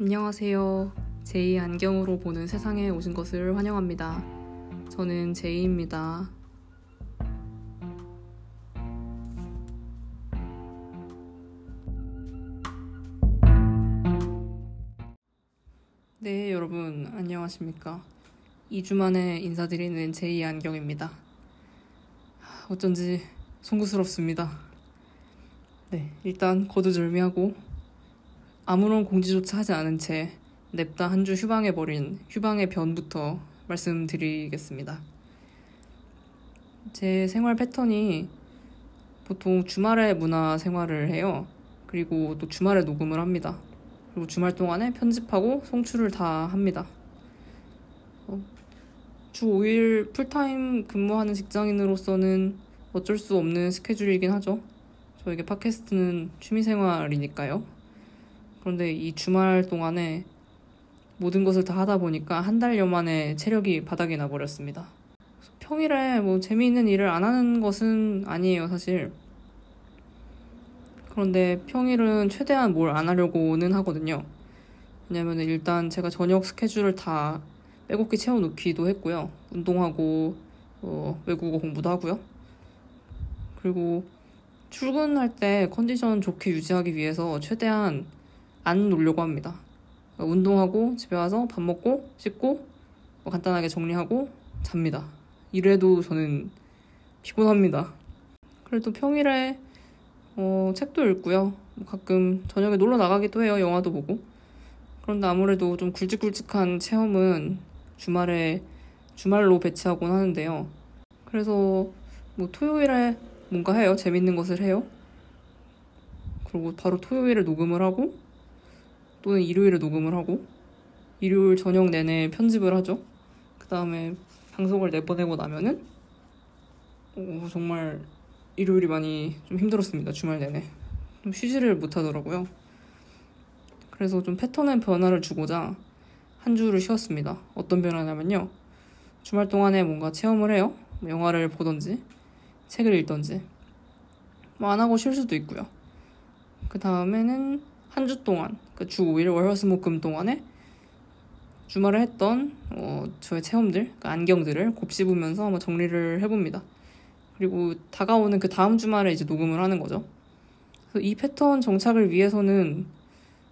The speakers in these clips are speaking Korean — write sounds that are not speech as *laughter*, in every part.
안녕하세요. 제이 안경으로 보는 세상에 오신 것을 환영합니다. 저는 제이입니다. 네, 여러분, 안녕하십니까. 2주 만에 인사드리는 제이 안경입니다. 어쩐지 송구스럽습니다. 네, 일단 거두절미하고 아무런 공지조차 하지 않은 채 냅다 한 주 휴방해버린 휴방의 변부터 말씀드리겠습니다. 제 생활 패턴이 보통 주말에 문화 생활을 해요. 그리고 또 주말에 녹음을 합니다. 그리고 주말 동안에 편집하고 송출을 다 합니다. 어, 주 5일 풀타임 근무하는 직장인으로서는 어쩔 수 없는 스케줄이긴 하죠. 저에게 팟캐스트는 취미생활이니까요. 그런데 이 주말 동안에 모든 것을 다 하다 보니까 한 달여 만에 체력이 바닥이 나버렸습니다. 평일에 뭐 재미있는 일을 안 하는 것은 아니에요, 사실. 그런데 평일은 최대한 뭘 안 하려고는 하거든요. 왜냐면 일단 제가 저녁 스케줄을 다 빼곡히 채워놓기도 했고요. 운동하고 어, 외국어 공부도 하고요. 그리고 출근할 때 컨디션 좋게 유지하기 위해서 최대한 안 놀려고 합니다. 운동하고 집에 와서 밥 먹고 씻고 뭐 간단하게 정리하고 잡니다. 이래도 저는 피곤합니다. 그래도 평일에 어, 책도 읽고요. 뭐 가끔 저녁에 놀러 나가기도 해요. 영화도 보고. 그런데 아무래도 좀 굵직굵직한 체험은 주말에 주말로 배치하곤 하는데요. 그래서 뭐 토요일에 뭔가 해요. 재밌는 것을 해요. 그리고 바로 토요일에 녹음을 하고 또는 일요일에 녹음을 하고 일요일 저녁 내내 편집을 하죠. 그 다음에 방송을 내보내고 나면은 오, 정말 일요일이 많이 좀 힘들었습니다. 주말 내내 좀 쉬지를 못하더라고요. 그래서 좀 패턴의 변화를 주고자 한 주를 쉬었습니다. 어떤 변화냐면요. 주말 동안에 뭔가 체험을 해요. 뭐 영화를 보던지 책을 읽던지 뭐 안 하고 쉴 수도 있고요. 그 다음에는 한 주 동안 그 주 5일 월화수목금 동안에 주말에 했던 어, 저의 체험들, 그러니까 안경들을 곱씹으면서 한번 정리를 해봅니다. 그리고 다가오는 그 다음 주말에 이제 녹음을 하는 거죠. 그래서 이 패턴 정착을 위해서는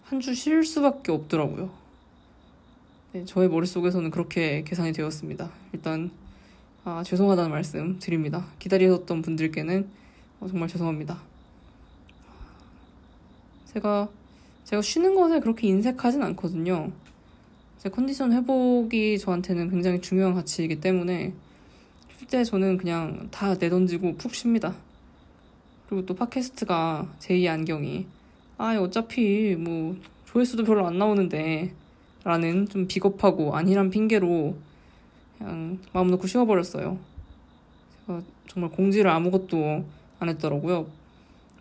한 주 쉴 수밖에 없더라고요. 네, 저의 머릿속에서는 그렇게 계산이 되었습니다. 일단 아, 죄송하다는 말씀 드립니다. 기다리셨던 분들께는 어, 정말 죄송합니다. 제가 제가 쉬는 것에 그렇게 인색하진 않거든요. 제 컨디션 회복이 저한테는 굉장히 중요한 가치이기 때문에 쉴 때 저는 그냥 다 내던지고 푹 쉽니다. 그리고 또 팟캐스트가 제2 안경이 아 어차피 뭐 조회수도 별로 안 나오는데 라는 좀 비겁하고 안일한 핑계로 그냥 마음 놓고 쉬어버렸어요. 제가 정말 공지를 아무것도 안 했더라고요.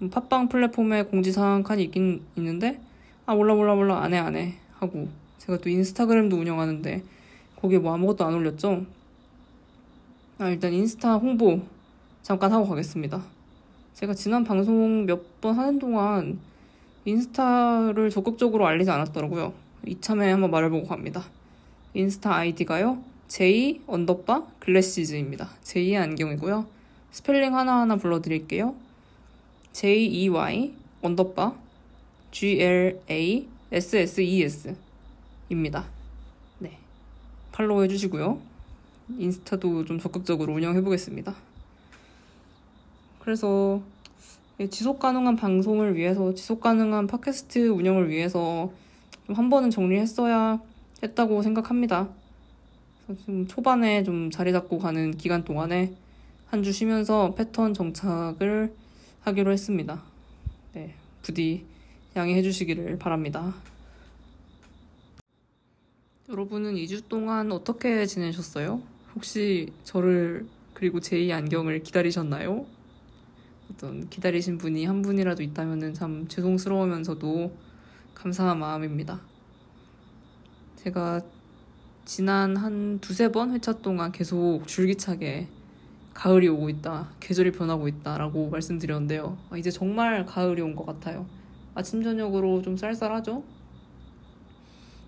팟빵 플랫폼에 공지사항 칸이 있긴 있는데 아 몰라 몰라 몰라 안 해 안 해 하고 제가 또 인스타그램도 운영하는데 거기에 뭐 아무것도 안 올렸죠. 아 일단 인스타 홍보 잠깐 하고 가겠습니다. 제가 지난 방송 몇 번 하는 동안 인스타를 적극적으로 알리지 않았더라고요. 이참에 한번 말해보고 갑니다. 인스타 아이디가요. J underbar glasses입니다. J의 안경이고요. 스펠링 하나하나 불러드릴게요. J E Y underbar G L A S S E S 입니다. 네. 팔로우 해주시고요. 인스타도 좀 적극적으로 운영해 보겠습니다. 그래서 지속 가능한 방송을 위해서 지속 가능한 팟캐스트 운영을 위해서 좀 한 번은 정리했어야 했다고 생각합니다. 지금 초반에 좀 자리 잡고 가는 기간 동안에 한 주 쉬면서 패턴 정착을 하기로 했습니다. 네, 부디 양해해 주시기를 바랍니다. 여러분은 2주 동안 어떻게 지내셨어요? 혹시 저를 그리고 제2 안경을 기다리셨나요? 어떤 기다리신 분이 한 분이라도 있다면 참 죄송스러우면서도 감사한 마음입니다. 제가 지난 한 두세 번 회차 동안 계속 줄기차게 가을이 오고 있다, 계절이 변하고 있다라고 말씀드렸는데요. 아, 이제 정말 가을이 온 것 같아요. 아침, 저녁으로 좀 쌀쌀하죠?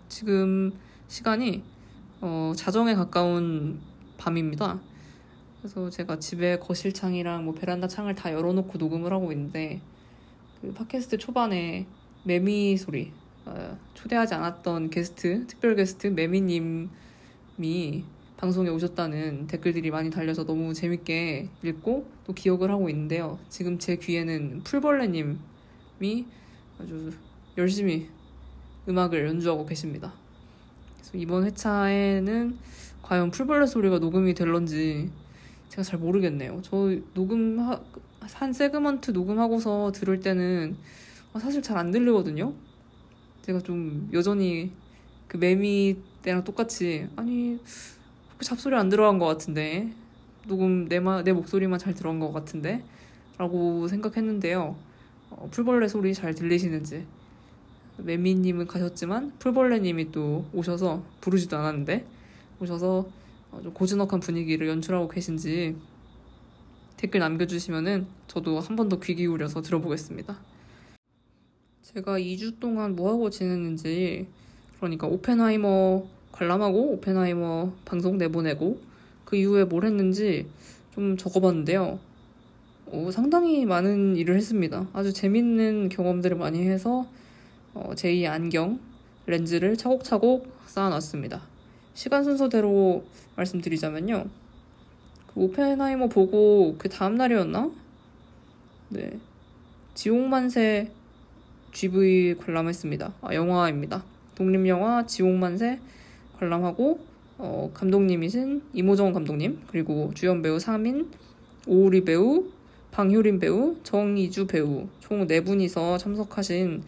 지금 시간이 어, 자정에 가까운 밤입니다. 그래서 제가 집에 거실 창이랑 뭐 베란다 창을 다 열어놓고 녹음을 하고 있는데 그 팟캐스트 초반에 매미 소리 어, 초대하지 않았던 게스트 특별 게스트 매미님이 방송에 오셨다는 댓글들이 많이 달려서 너무 재밌게 읽고 또 기억을 하고 있는데요. 지금 제 귀에는 풀벌레님이 아주 열심히 음악을 연주하고 계십니다. 그래서 이번 회차에는 과연 풀벌레 소리가 녹음이 될런지 제가 잘 모르겠네요. 저 녹음 한 세그먼트 녹음하고서 들을 때는 사실 잘 안 들리거든요. 제가 좀 여전히 그 매미 때랑 똑같이 아니 잡소리 안 들어간 것 같은데 녹음 내, 마, 내 목소리만 잘 들어간 것 같은데 라고 생각했는데요. 어, 풀벌레 소리 잘 들리시는지 매미님은 가셨지만 풀벌레님이 또 오셔서 부르지도 않았는데 오셔서 어, 좀 고즈넉한 분위기를 연출하고 계신지 댓글 남겨주시면은 저도 한 번 더 귀 기울여서 들어보겠습니다. 제가 2주 동안 뭐하고 지냈는지 그러니까 오펜하이머 관람하고 오펜하이머 방송 내보내고 그 이후에 뭘 했는지 좀 적어봤는데요. 어, 상당히 많은 일을 했습니다. 아주 재밌는 경험들을 많이 해서 어, 제2의 안경, 렌즈를 차곡차곡 쌓아놨습니다. 시간 순서대로 말씀드리자면요. 그 오펜하이머 보고 그 다음 날이었나? 네. 지옥만세 GV 관람했습니다. 아, 영화입니다. 독립영화 지옥만세 관람하고 어, 감독님이신 이모정 감독님 그리고 주연 배우 상민, 오우리 배우, 방효린 배우, 정이주 배우 총 네 분이서 참석하신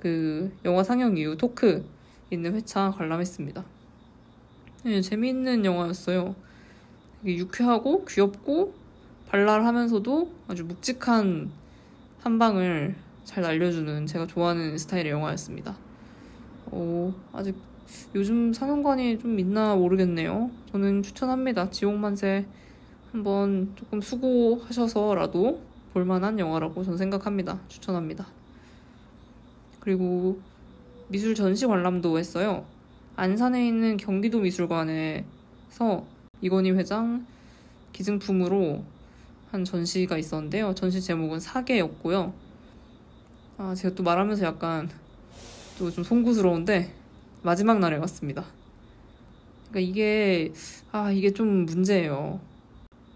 그 영화 상영 이후 토크 있는 회차 관람했습니다. 네, 재미있는 영화였어요. 유쾌하고 귀엽고 발랄하면서도 아주 묵직한 한 방을 잘 날려주는 제가 좋아하는 스타일의 영화였습니다. 어, 아직 요즘 상영관이 좀 있나 모르겠네요. 저는 추천합니다. 지옥만세 한번 조금 수고하셔서라도 볼만한 영화라고 저는 생각합니다. 추천합니다. 그리고 미술 전시 관람도 했어요. 안산에 있는 경기도 미술관에서 이건희 회장 기증품으로 한 전시가 있었는데요. 전시 제목은 사계였고요. 아, 제가 또 말하면서 약간 또 좀 송구스러운데 마지막 날에 갔습니다. 그러니까 이게 아 이게 좀 문제예요.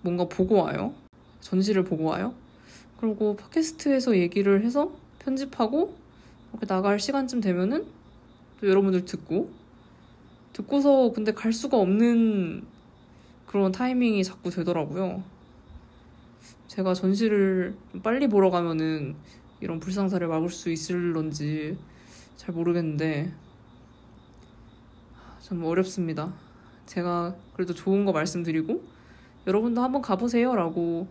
뭔가 보고 와요. 전시를 보고 와요. 그리고 팟캐스트에서 얘기를 해서 편집하고 이렇게 나갈 시간쯤 되면은 또 여러분들 듣고 듣고서 근데 갈 수가 없는 그런 타이밍이 자꾸 되더라고요. 제가 전시를 빨리 보러 가면은 이런 불상사를 막을 수 있을런지 잘 모르겠는데 좀 어렵습니다. 제가 그래도 좋은 거 말씀드리고 여러분도 한번 가보세요 라고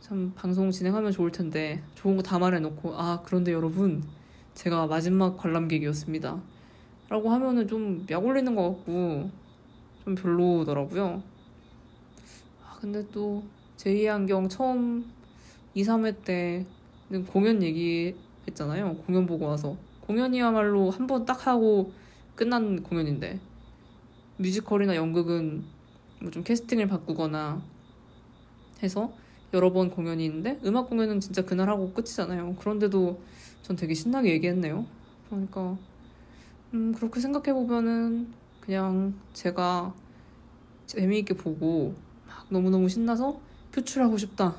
참 방송 진행하면 좋을 텐데 좋은 거 다 말해놓고 아 그런데 여러분 제가 마지막 관람객이었습니다 라고 하면은 좀 약 올리는 것 같고 좀 별로더라고요. 아, 근데 또 제2의 안경 처음 2, 3회 때 공연 얘기했잖아요. 공연 보고 와서. 공연이야말로 한 번 딱 하고 끝난 공연인데 뮤지컬이나 연극은 뭐 좀 캐스팅을 바꾸거나 해서 여러 번 공연이 있는데 음악 공연은 진짜 그날 하고 끝이잖아요. 그런데도 전 되게 신나게 얘기했네요. 그러니까 음 그렇게 생각해 보면은 그냥 제가 재미있게 보고 막 너무너무 신나서 표출하고 싶다.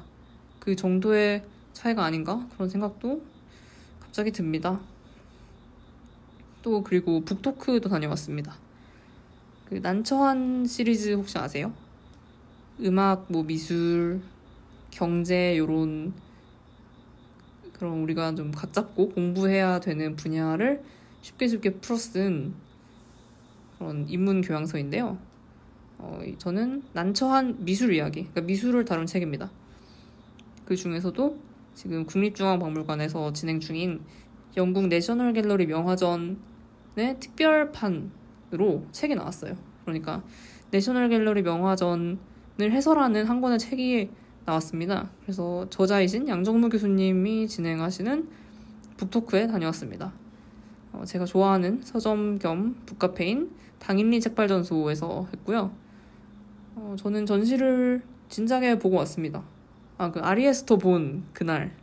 그 정도의 차이가 아닌가? 그런 생각도 갑자기 듭니다. 또 그리고 북토크도 다녀왔습니다. 그 난처한 시리즈 혹시 아세요? 음악, 뭐 미술, 경제 요런 그런 우리가 좀 각잡고 공부해야 되는 분야를 쉽게 쉽게 풀어쓴 그런 인문 교양서인데요. 어, 저는 난처한 미술 이야기, 그러니까 미술을 다룬 책입니다. 그 중에서도 지금 국립중앙박물관에서 진행 중인 영국 내셔널 갤러리 명화전의 특별판으 로 책이 나왔어요. 그러니까 내셔널 갤러리 명화전을 해설하는 한 권의 책이 나왔습니다. 그래서 저자이신 양정무 교수님이 진행하시는 북토크에 다녀왔습니다. 어, 제가 좋아하는 서점 겸 북카페인 당인리 책발전소에서 했고요. 어, 저는 전시를 진작에 보고 왔습니다. 아, 그 아리에스토 본 그날.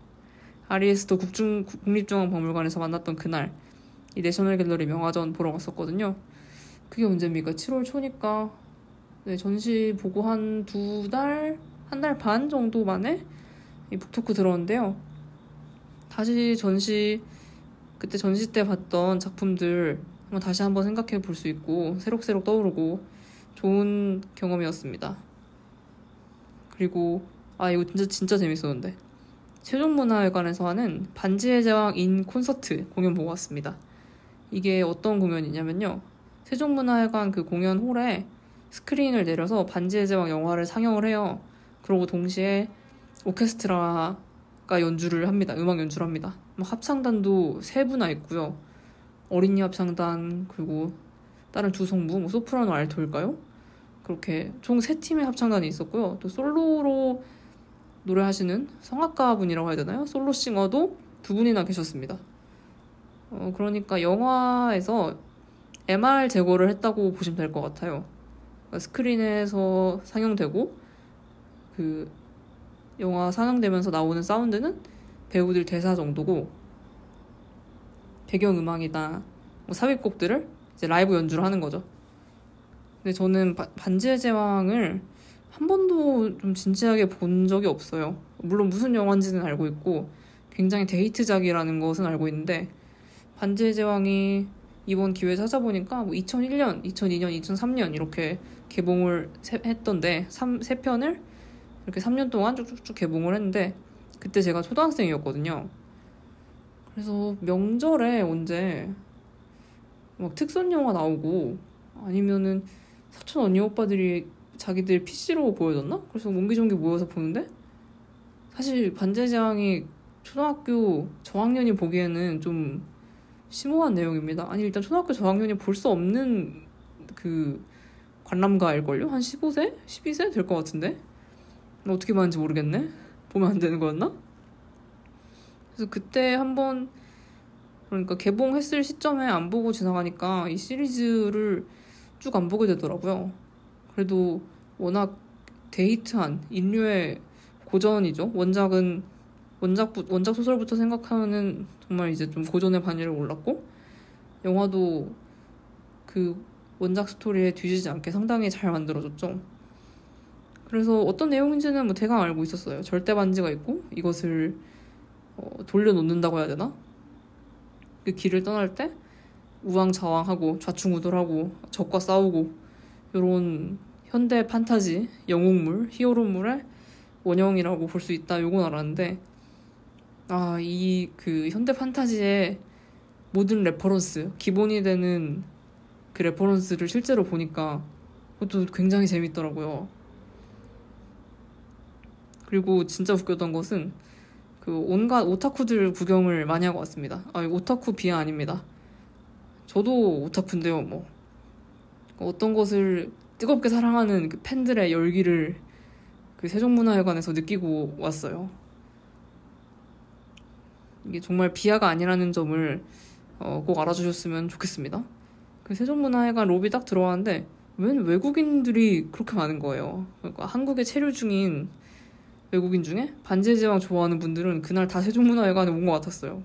아리에스토 국중, 국립중앙박물관에서 만났던 그날. 이 내셔널 갤러리 명화전 보러 갔었거든요. 그게 언제입니까? 7월 초니까. 네, 전시 보고 한 두 달, 한 달 반 정도 만에 이 북토크 들어왔는데요. 다시 전시, 그때 전시 때 봤던 작품들 한번 다시 한번 생각해 볼 수 있고, 새록새록 떠오르고, 좋은 경험이었습니다. 그리고 아 이거 진짜 진짜 재밌었는데 세종문화회관에서 하는 반지의 제왕 인 콘서트 공연 보고 왔습니다. 이게 어떤 공연이냐면요. 세종문화회관 그 공연 홀에 스크린을 내려서 반지의 제왕 영화를 상영을 해요. 그리고 동시에 오케스트라가 연주를 합니다. 음악 연주를 합니다. 뭐 합창단도 세 분나 있고요. 어린이 합창단 그리고 다른 주성부 뭐 소프라노 알토일까요? 그렇게 총 세 팀의 합창단이 있었고요. 또 솔로로 노래하시는 성악가 분이라고 해야 되나요? 솔로 싱어도 두 분이나 계셨습니다. 어, 그러니까 영화에서 MR 제거를 했다고 보시면 될 것 같아요. 그러니까 스크린에서 상영되고 그 영화 상영되면서 나오는 사운드는 배우들 대사 정도고 배경 음악이나 뭐 삽입곡들을 이제 라이브 연주를 하는 거죠. 근데 저는 바, 반지의 제왕을 한 번도 좀 진지하게 본 적이 없어요. 물론 무슨 영화인지는 알고 있고 굉장히 데이트작이라는 것은 알고 있는데 반지의 제왕이 이번 기회에 찾아보니까 뭐 2001년, 2002년, 2003년 이렇게 개봉을 했던데 3, 3편을 이렇게 3년 동안 쭉쭉쭉 개봉을 했는데 그때 제가 초등학생이었거든요. 그래서 명절에 언제 막 특선 영화 나오고 아니면은 사촌 언니 오빠들이 자기들 PC로 보여줬나? 그래서 몽기종기 모여서 보는데 사실 반제장이 초등학교 저학년이 보기에는 좀 심오한 내용입니다. 아니 일단 초등학교 저학년이 볼 수 없는 그 관람가일걸요? 한 15세? 12세? 될 것 같은데? 어떻게 봤는지 모르겠네? 보면 안 되는 거였나? 그래서 그때 한번 그러니까 개봉했을 시점에 안 보고 지나가니까 이 시리즈를 쭉 안 보게 되더라고요. 그래도 워낙 데이트한 인류의 고전이죠. 원작은 원작 원작 소설부터 생각하면은 정말 이제 좀 고전의 반열에 올랐고 영화도 그 원작 스토리에 뒤지지 않게 상당히 잘 만들어졌죠. 그래서 어떤 내용인지는 뭐 대강 알고 있었어요. 절대 반지가 있고 이것을 어, 돌려놓는다고 해야 되나? 그 길을 떠날 때 우왕좌왕하고 좌충우돌하고 적과 싸우고 이런 현대 판타지 영웅물 히어로물의 원형이라고 볼 수 있다 요건 알았는데 아 이 그 현대 판타지의 모든 reference 기본이 되는 그 reference를 실제로 보니까 그것도 굉장히 재밌더라고요. 그리고 진짜 웃겼던 것은 그 온갖 오타쿠들 구경을 많이 하고 왔습니다. 아, 오타쿠 비하 아닙니다. 저도 오타쿠인데요, 뭐. 어떤 것을 뜨겁게 사랑하는 그 팬들의 열기를 그 세종문화회관에서 느끼고 왔어요. 이게 정말 비하가 아니라는 점을 어, 꼭 알아주셨으면 좋겠습니다. 그 세종문화회관 로비 딱 들어왔는데 웬 외국인들이 그렇게 많은 거예요. 그러니까 한국에 체류 중인 외국인 중에 반지의 제왕 좋아하는 분들은 그날 다 세종문화회관에 온 것 같았어요.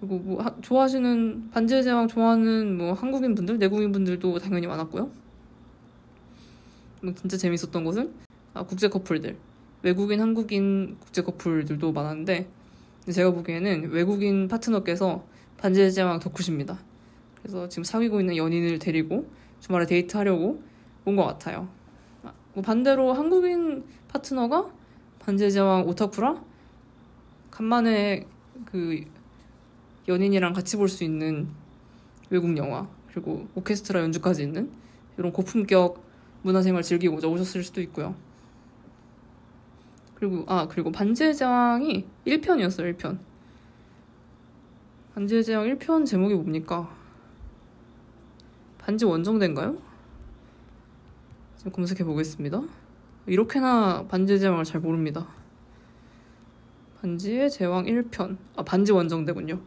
그리고 뭐 하, 좋아하시는 반지의 제왕 좋아하는 뭐 한국인 분들, 내국인 분들도 당연히 많았고요. 뭐 진짜 재밌었던 것은 아, 국제 커플들, 외국인, 한국인 국제 커플들도 많았는데 제가 보기에는 외국인 파트너께서 반지의 제왕 덕후십니다. 그래서 지금 사귀고 있는 연인을 데리고 주말에 데이트하려고 온 것 같아요. 뭐 반대로 한국인 파트너가 반지의 제왕 오타쿠라 간만에 그 연인이랑 같이 볼 수 있는 외국 영화 그리고 오케스트라 연주까지 있는 이런 고품격 문화생활 즐기고자 오셨을 수도 있고요. 그리고 아 그리고 반지의 제왕이 1편이었어요 1편. 반지의 제왕 1편 제목이 뭡니까? 반지 원정대인가요? 지금 검색해 보겠습니다. 이렇게나 반지의 제왕을 잘 모릅니다. 반지의 제왕 1편. 아, 반지 원정대군요.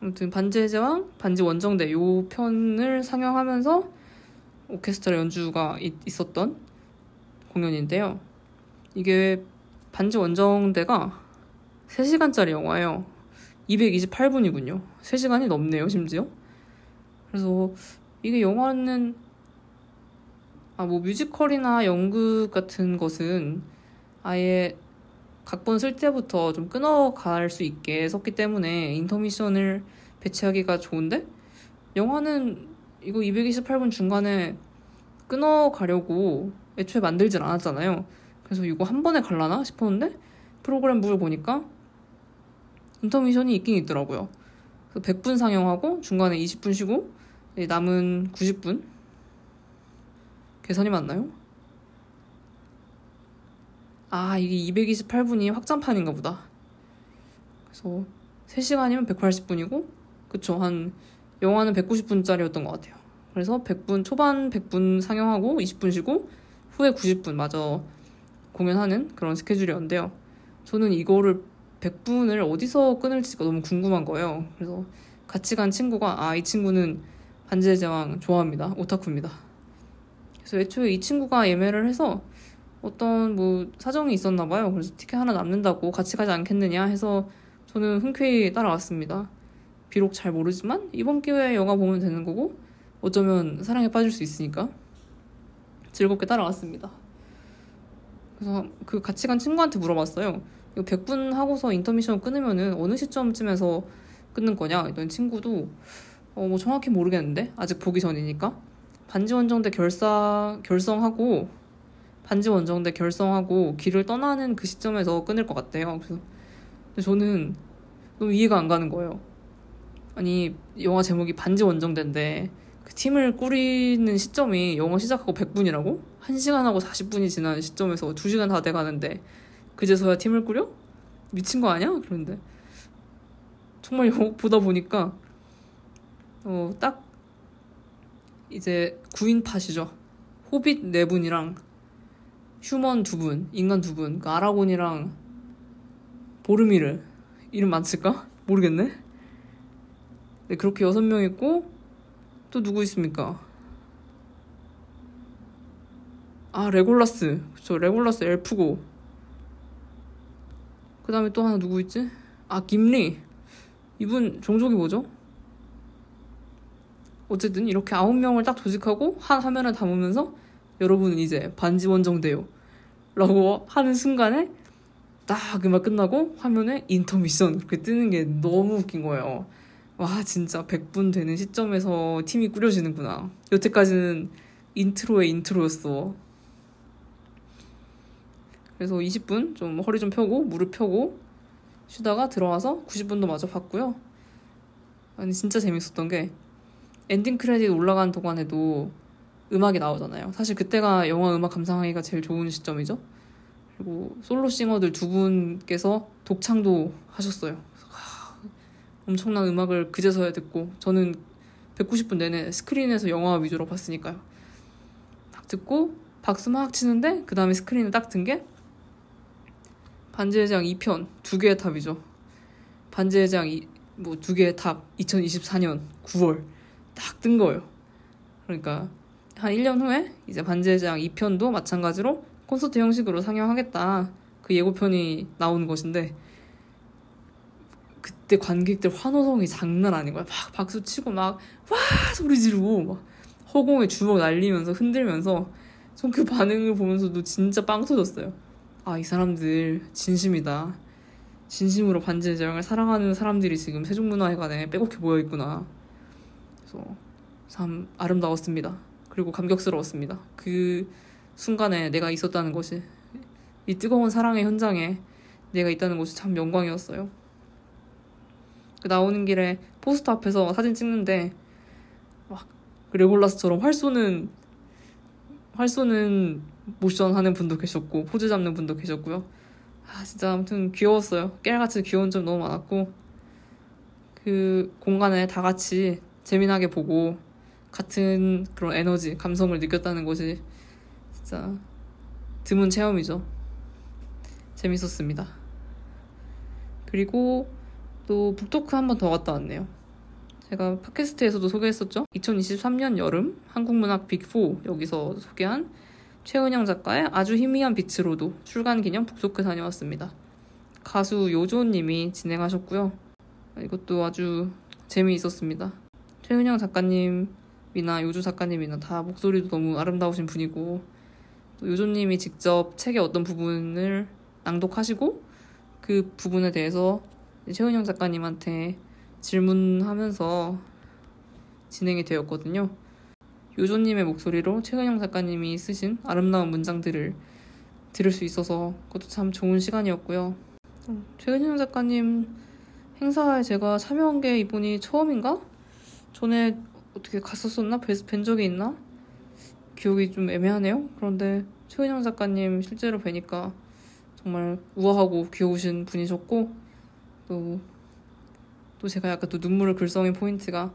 아무튼 반지의 제왕, 반지 원정대 요 편을 상영하면서 오케스트라 연주가 있, 있었던 공연인데요. 이게 반지 원정대가 3시간짜리 영화예요. 228분이군요. 3시간이 넘네요, 심지어. 그래서 이게 영화는 아, 뭐 뮤지컬이나 연극 같은 것은 아예 각본 쓸 때부터 좀 끊어갈 수 있게 썼기 때문에 인터미션을 배치하기가 좋은데 영화는 이거 228분 중간에 끊어가려고 애초에 만들질 않았잖아요. 그래서 이거 한 번에 갈라나 싶었는데 프로그램북을 보니까 인터미션이 있긴 있더라고요. 그래서 100분 상영하고 중간에 20분 쉬고 남은 90분 계산이 맞나요? 아, 이게 228분이 확장판인가 보다. 그래서 3시간이면 180분이고, 그쵸. 한, 영화는 190분짜리였던 것 같아요. 그래서 100분, 초반 100분 상영하고 20분 쉬고, 후에 90분 마저 공연하는 그런 스케줄이었는데요. 저는 이거를 100분을 어디서 끊을지가 너무 궁금한 거예요. 그래서 같이 간 친구가, 아, 이 친구는 반지의 제왕 좋아합니다. 오타쿠입니다. 그래서 애초에 이 친구가 예매를 해서 어떤 뭐 사정이 있었나 봐요. 그래서 티켓 하나 남는다고 같이 가지 않겠느냐 해서 저는 흔쾌히 따라왔습니다. 비록 잘 모르지만 이번 기회에 영화 보면 되는 거고 어쩌면 사랑에 빠질 수 있으니까 즐겁게 따라왔습니다. 그래서 그 같이 간 친구한테 물어봤어요. 이거 100분 하고서 인터미션 끊으면은 어느 시점쯤에서 끊는 거냐? 이던 친구도 어, 뭐 정확히 모르겠는데 아직 보기 전이니까 반지 원정대 결사 결성하고 반지 원정대 결성하고 길을 떠나는 그 시점에서 끊을 것 같대요. 그래서 저는 너무 이해가 안 가는 거예요. 아니 영화 제목이 반지 원정대인데 그 팀을 꾸리는 시점이 영화 시작하고 100분이라고? 1시간 하고 40분이 지난 시점에서 2시간 다 돼가는데 그제서야 팀을 꾸려? 미친 거 아니야? 그런데 정말 영화 보다 보니까 어, 딱 이제 9인 팟이죠. 호빗 네 분이랑 human 두 분, 인간 두 분, 그 아라곤이랑 보로미르 이름 맞을까? 모르겠네. 네, 그렇게 여섯 명 있고 또 누구 있습니까? 아 레골라스, 저 레골라스 엘프고. 그 다음에 또 하나 누구 있지? 아 김리. 이분 종족이 뭐죠? 어쨌든 이렇게 아홉 명을 딱 조직하고 한 화면을 담으면서 여러분은 이제 반지 원정대요. 라고 하는 순간에 딱 음악 끝나고 화면에 인터미션 그렇게 뜨는 게 너무 웃긴 거예요. 와, 진짜 100분 되는 시점에서 팀이 꾸려지는구나. 여태까지는 intro의 intro였어. 그래서 20분 좀 허리 좀 펴고 무릎 펴고 쉬다가 들어와서 90분도 마저 봤고요. 아니 진짜 재밌었던 게 엔딩 크레딧 올라간 동안에도 음악이 나오잖아요. 사실 그때가 영화 음악 감상하기가 제일 좋은 시점이죠. 그리고 솔로 singer들 두 분께서 독창도 하셨어요. 하, 엄청난 음악을 그제서야 듣고 저는 190분 내내 스크린에서 영화 위주로 봤으니까요. 딱 듣고 박수 막 치는데 그 다음에 스크린에 딱 뜬 게 반지의 제왕 2편 두 개의 탑이죠. 반지의 제왕 뭐두 개의 탑 2024년 9월 딱 뜬 거예요. 그러니까 한 1년 후에 이제 반지의 제왕 2편도 마찬가지로 콘서트 형식으로 상영하겠다. 그 예고편이 나오는 것인데 그때 관객들 환호성이 장난 아닌 거야. 막 박수 치고 막 와 소리 지르고 막 허공에 주먹 날리면서 흔들면서 전 그 반응을 보면서도 진짜 빵 터졌어요. 아 이 사람들 진심이다. 진심으로 반지의 제왕을 사랑하는 사람들이 지금 세종문화회관에 빼곡히 모여 있구나. 그래서 참 아름다웠습니다. 그리고 감격스러웠습니다. 그 순간에 내가 있었다는 것이 이 뜨거운 사랑의 현장에 내가 있다는 것이 참 영광이었어요. 그 나오는 길에 포스터 앞에서 사진 찍는데 막 레골라스처럼 활 쏘는 활 쏘는 모션 하는 분도 계셨고 포즈 잡는 분도 계셨고요. 아 진짜 아무튼 귀여웠어요. 깨알같이 귀여운 점 너무 많았고 그 공간에 다 같이 재미나게 보고 같은 그런 에너지, 감성을 느꼈다는 것이 진짜 드문 체험이죠. 재밌었습니다. 그리고 또 북토크 한 번 더 갔다 왔네요. 제가 팟캐스트에서도 소개했었죠. 2023년 여름 한국문학 빅4 여기서 소개한 최은영 작가의 아주 희미한 빛으로도 출간 기념 북소크 다녀왔습니다. 가수 요조님이 진행하셨고요. 이것도 아주 재미있었습니다. 최은영 작가님이나 요조 작가님이나 다 목소리도 너무 아름다우신 분이고 요조님이 직접 책의 어떤 부분을 낭독하시고 그 부분에 대해서 최은영 작가님한테 질문하면서 진행이 되었거든요. 요조님의 목소리로 최은영 작가님이 쓰신 아름다운 문장들을 들을 수 있어서 그것도 참 좋은 시간이었고요. 최은영 작가님 행사에 제가 참여한 게 이번이 처음인가? 전에 어떻게 갔었었나? 뵌 적이 있나? 기억이 좀 애매하네요. 그런데 최은영 작가님 실제로 뵈니까 정말 우아하고 귀여우신 분이셨고 또, 또 제가 약간 또 눈물을 글썽인 포인트가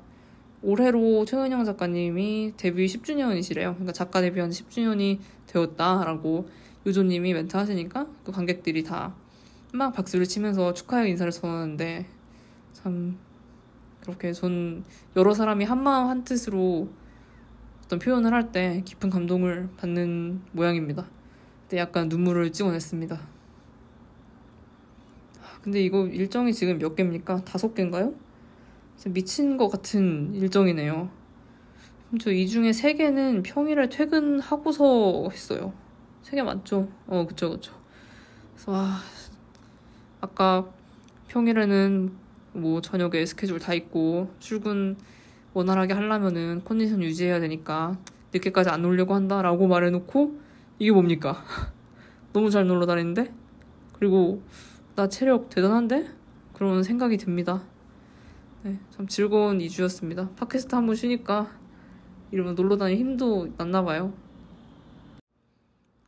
올해로 최은영 작가님이 데뷔 10주년이시래요. 그러니까 작가 데뷔한 10주년이 되었다라고 요조님이 멘트 하시니까 그 관객들이 다 막 박수를 치면서 축하의 인사를 전하는데 참 그렇게 전 여러 사람이 한마음 한뜻으로 어떤 표현을 할 때 깊은 감동을 받는 모양입니다. 그때 약간 눈물을 찍어냈습니다. 근데 이거 일정이 지금 몇 개입니까? 다섯 개인가요? 미친 것 같은 일정이네요. 저 이 중에 세 개는 평일에 퇴근하고서 했어요. 세 개 맞죠? 어, 그쵸, 그쵸. 그래서, 아, 아까 평일에는 뭐 저녁에 스케줄 다 있고 출근 원활하게 하려면은 컨디션 유지해야 되니까 늦게까지 안 놀려고 한다라고 말해놓고 이게 뭡니까? *laughs* 너무 잘 놀러 다니는데? 그리고 나 체력 대단한데? 그런 생각이 듭니다. 네, 참 즐거운 2주였습니다. 팟캐스트 한 번 쉬니까 이러면 놀러 다닐 힘도 났나 봐요.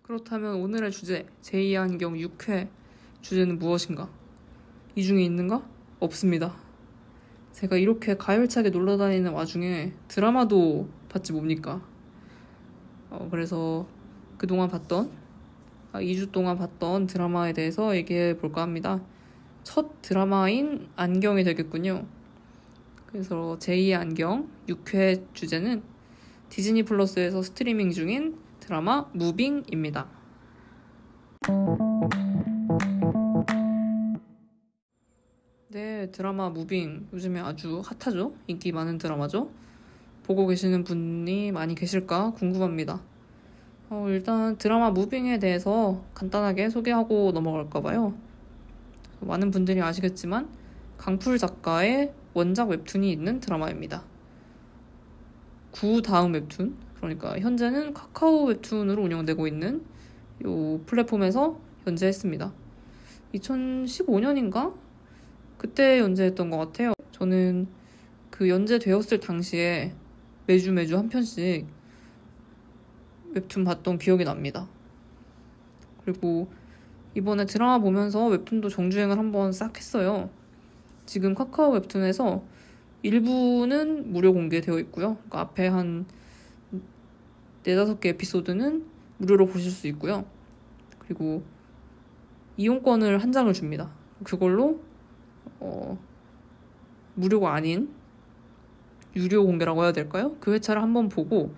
그렇다면 오늘의 주제 제2의 안경 6회 주제는 무엇인가? 이 중에 있는가? 없습니다. 제가 이렇게 가열차게 놀러 다니는 와중에 드라마도 봤지 뭡니까? 어, 그래서 그동안 봤던 2주 아, 동안 봤던 드라마에 대해서 얘기해 볼까 합니다. 첫 드라마인 안경이 되겠군요. 그래서 제2의 안경 6회 주제는 디즈니 플러스에서 스트리밍 중인 드라마 무빙입니다. 네, 드라마 무빙 요즘에 아주 핫하죠? 인기 많은 드라마죠? 보고 계시는 분이 많이 계실까 궁금합니다. 어, 일단 드라마 무빙에 대해서 간단하게 소개하고 넘어갈까 봐요. 많은 분들이 아시겠지만 강풀 작가의 원작 웹툰이 있는 드라마입니다. 구 다음 웹툰, 그러니까 현재는 카카오 웹툰으로 운영되고 있는 이 플랫폼에서 연재했습니다. 2015년인가? 그때 연재했던 것 같아요. 저는 그 연재되었을 당시에 매주 매주 한 편씩 웹툰 봤던 기억이 납니다. 그리고 이번에 드라마 보면서 웹툰도 정주행을 한번 싹 했어요. 지금 카카오 웹툰에서 일부는 무료 공개되어 있고요. 그러니까 앞에 한 네다섯 개 에피소드는 무료로 보실 수 있고요. 그리고 이용권을 한 장을 줍니다. 그걸로 어, 무료가 아닌 유료 공개라고 해야 될까요? 그 회차를 한번 보고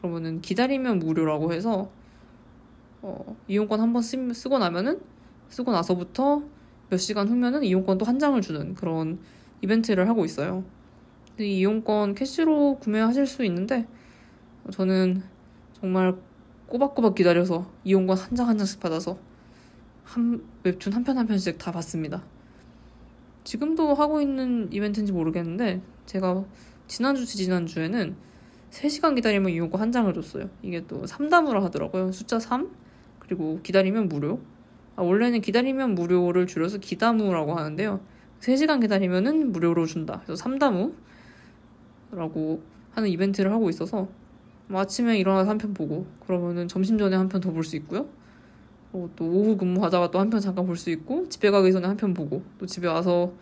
그러면은 기다리면 무료라고 해서 어, 이용권 한번 쓰고 나면은 쓰고 나서부터 몇 시간 후면은 이용권 또 한 장을 주는 그런 이벤트를 하고 있어요. 이 이용권 캐시로 구매하실 수 있는데 저는 정말 꼬박꼬박 기다려서 이용권 한 장 한 장씩 받아서 한 웹툰 한 편 한 편씩 다 봤습니다. 지금도 하고 있는 이벤트인지 모르겠는데 제가 지난주 지난주에는 3시간 기다리면 이용권 한 장을 줬어요. 이게 또 3담으로 하더라고요. 숫자 3 그리고 기다리면 무료. 아, 원래는 기다리면 무료를 줄여서 기다무라고 하는데요. 3시간 기다리면은 무료로 준다. 그래서 3다무라고 하는 이벤트를 하고 있어서 뭐 아침에 일어나서 한 편 보고 그러면은 점심 전에 한 편 더 볼 수 있고요. 그리고 또 오후 근무하다가 또 한 편 잠깐 볼 수 있고 집에 가기 전에 한 편 보고 또 집에 와서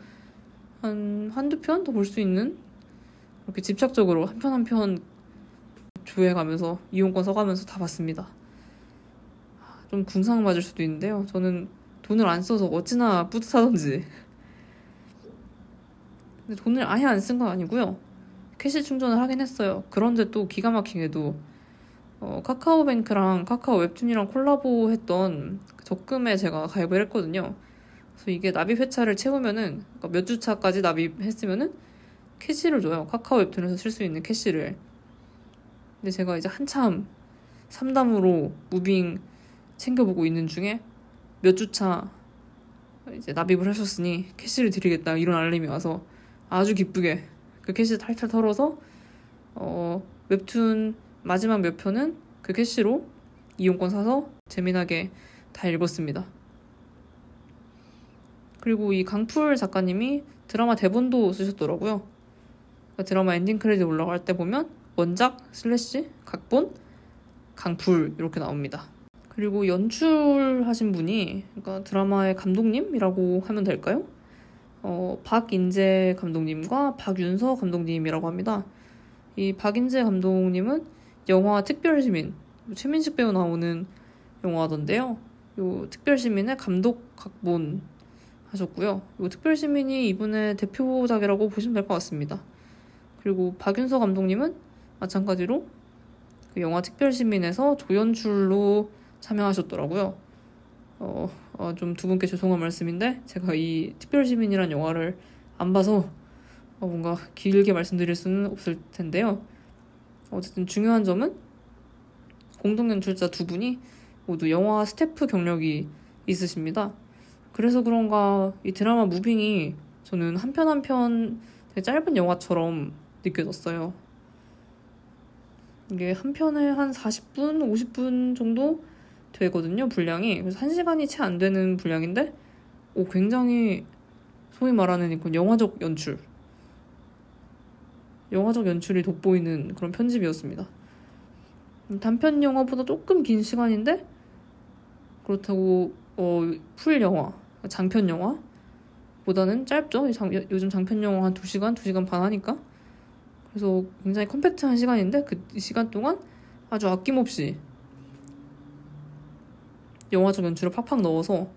한 한두 편 더 볼 수 있는 이렇게 집착적으로 한 편 한 편 조회가면서 이용권 써가면서 다 봤습니다. 좀 궁상 맞을 수도 있는데요. 저는 돈을 안 써서 어찌나 뿌듯하던지 근데 돈을 아예 안 쓴 건 아니고요. 캐시 충전을 하긴 했어요. 그런데 또 기가 막히게도 어, 카카오뱅크랑 카카오 웹툰이랑 콜라보 했던 적금에 제가 가입을 했거든요. 그래서 이게 납입 회차를 채우면은 그러니까 몇 주차까지 납입했으면은 캐시를 줘요. 카카오 웹툰에서 쓸 수 있는 캐시를. 근데 제가 이제 한참 삼다무로 무빙 챙겨보고 있는 중에 몇 주차 이제 납입을 하셨으니 캐시를 드리겠다 이런 알림이 와서 아주 기쁘게 그 캐시 탈탈 털어서 어, 웹툰 마지막 몇 편은 그 캐시로 이용권 사서 재미나게 다 읽었습니다. 그리고 이 강풀 작가님이 드라마 대본도 쓰셨더라고요. 그러니까 드라마 엔딩 크레딧 올라갈 때 보면 원작 slash 각본 강풀 이렇게 나옵니다. 그리고 연출하신 분이 그러니까 드라마의 감독님이라고 하면 될까요? 어, 박인재 감독님과 박윤서 감독님이라고 합니다. 이 박인재 감독님은 영화 특별시민 최민식 배우 나오는 영화던데요. 요 특별시민의 감독 각본 하셨고요. 요 특별시민이 이분의 대표작이라고 보시면 될 것 같습니다. 그리고 박윤서 감독님은 마찬가지로 그 영화 특별시민에서 조연출로 참여하셨더라고요. 어, 어, 좀 두 분께 죄송한 말씀인데 제가 이 특별시민이란 영화를 안 봐서 어, 뭔가 길게 말씀드릴 수는 없을 텐데요. 어쨌든 중요한 점은 공동 연출자 두 분이 모두 영화 스태프 경력이 있으십니다. 그래서 그런가 이 드라마 무빙이 저는 한 편 한편 짧은 영화처럼 느껴졌어요. 이게 한 편에 한 40분, 50분 정도 되거든요, 분량이. 그래서 1시간이 채 안 되는 분량인데, 오, 굉장히 소위 말하는 그 영화적 연출. 영화적 연출이 돋보이는 그런 편집이었습니다. 단편 영화보다 조금 긴 시간인데, 그렇다고, 어, 풀 영화, 장편 영화 보다는 짧죠? 장, 요즘 장편 영화 한 2시간, 2시간 반 하니까. 그래서 굉장히 컴팩트한 시간인데, 그 시간 동안 아주 아낌없이 영화적 연출을 팍팍 넣어서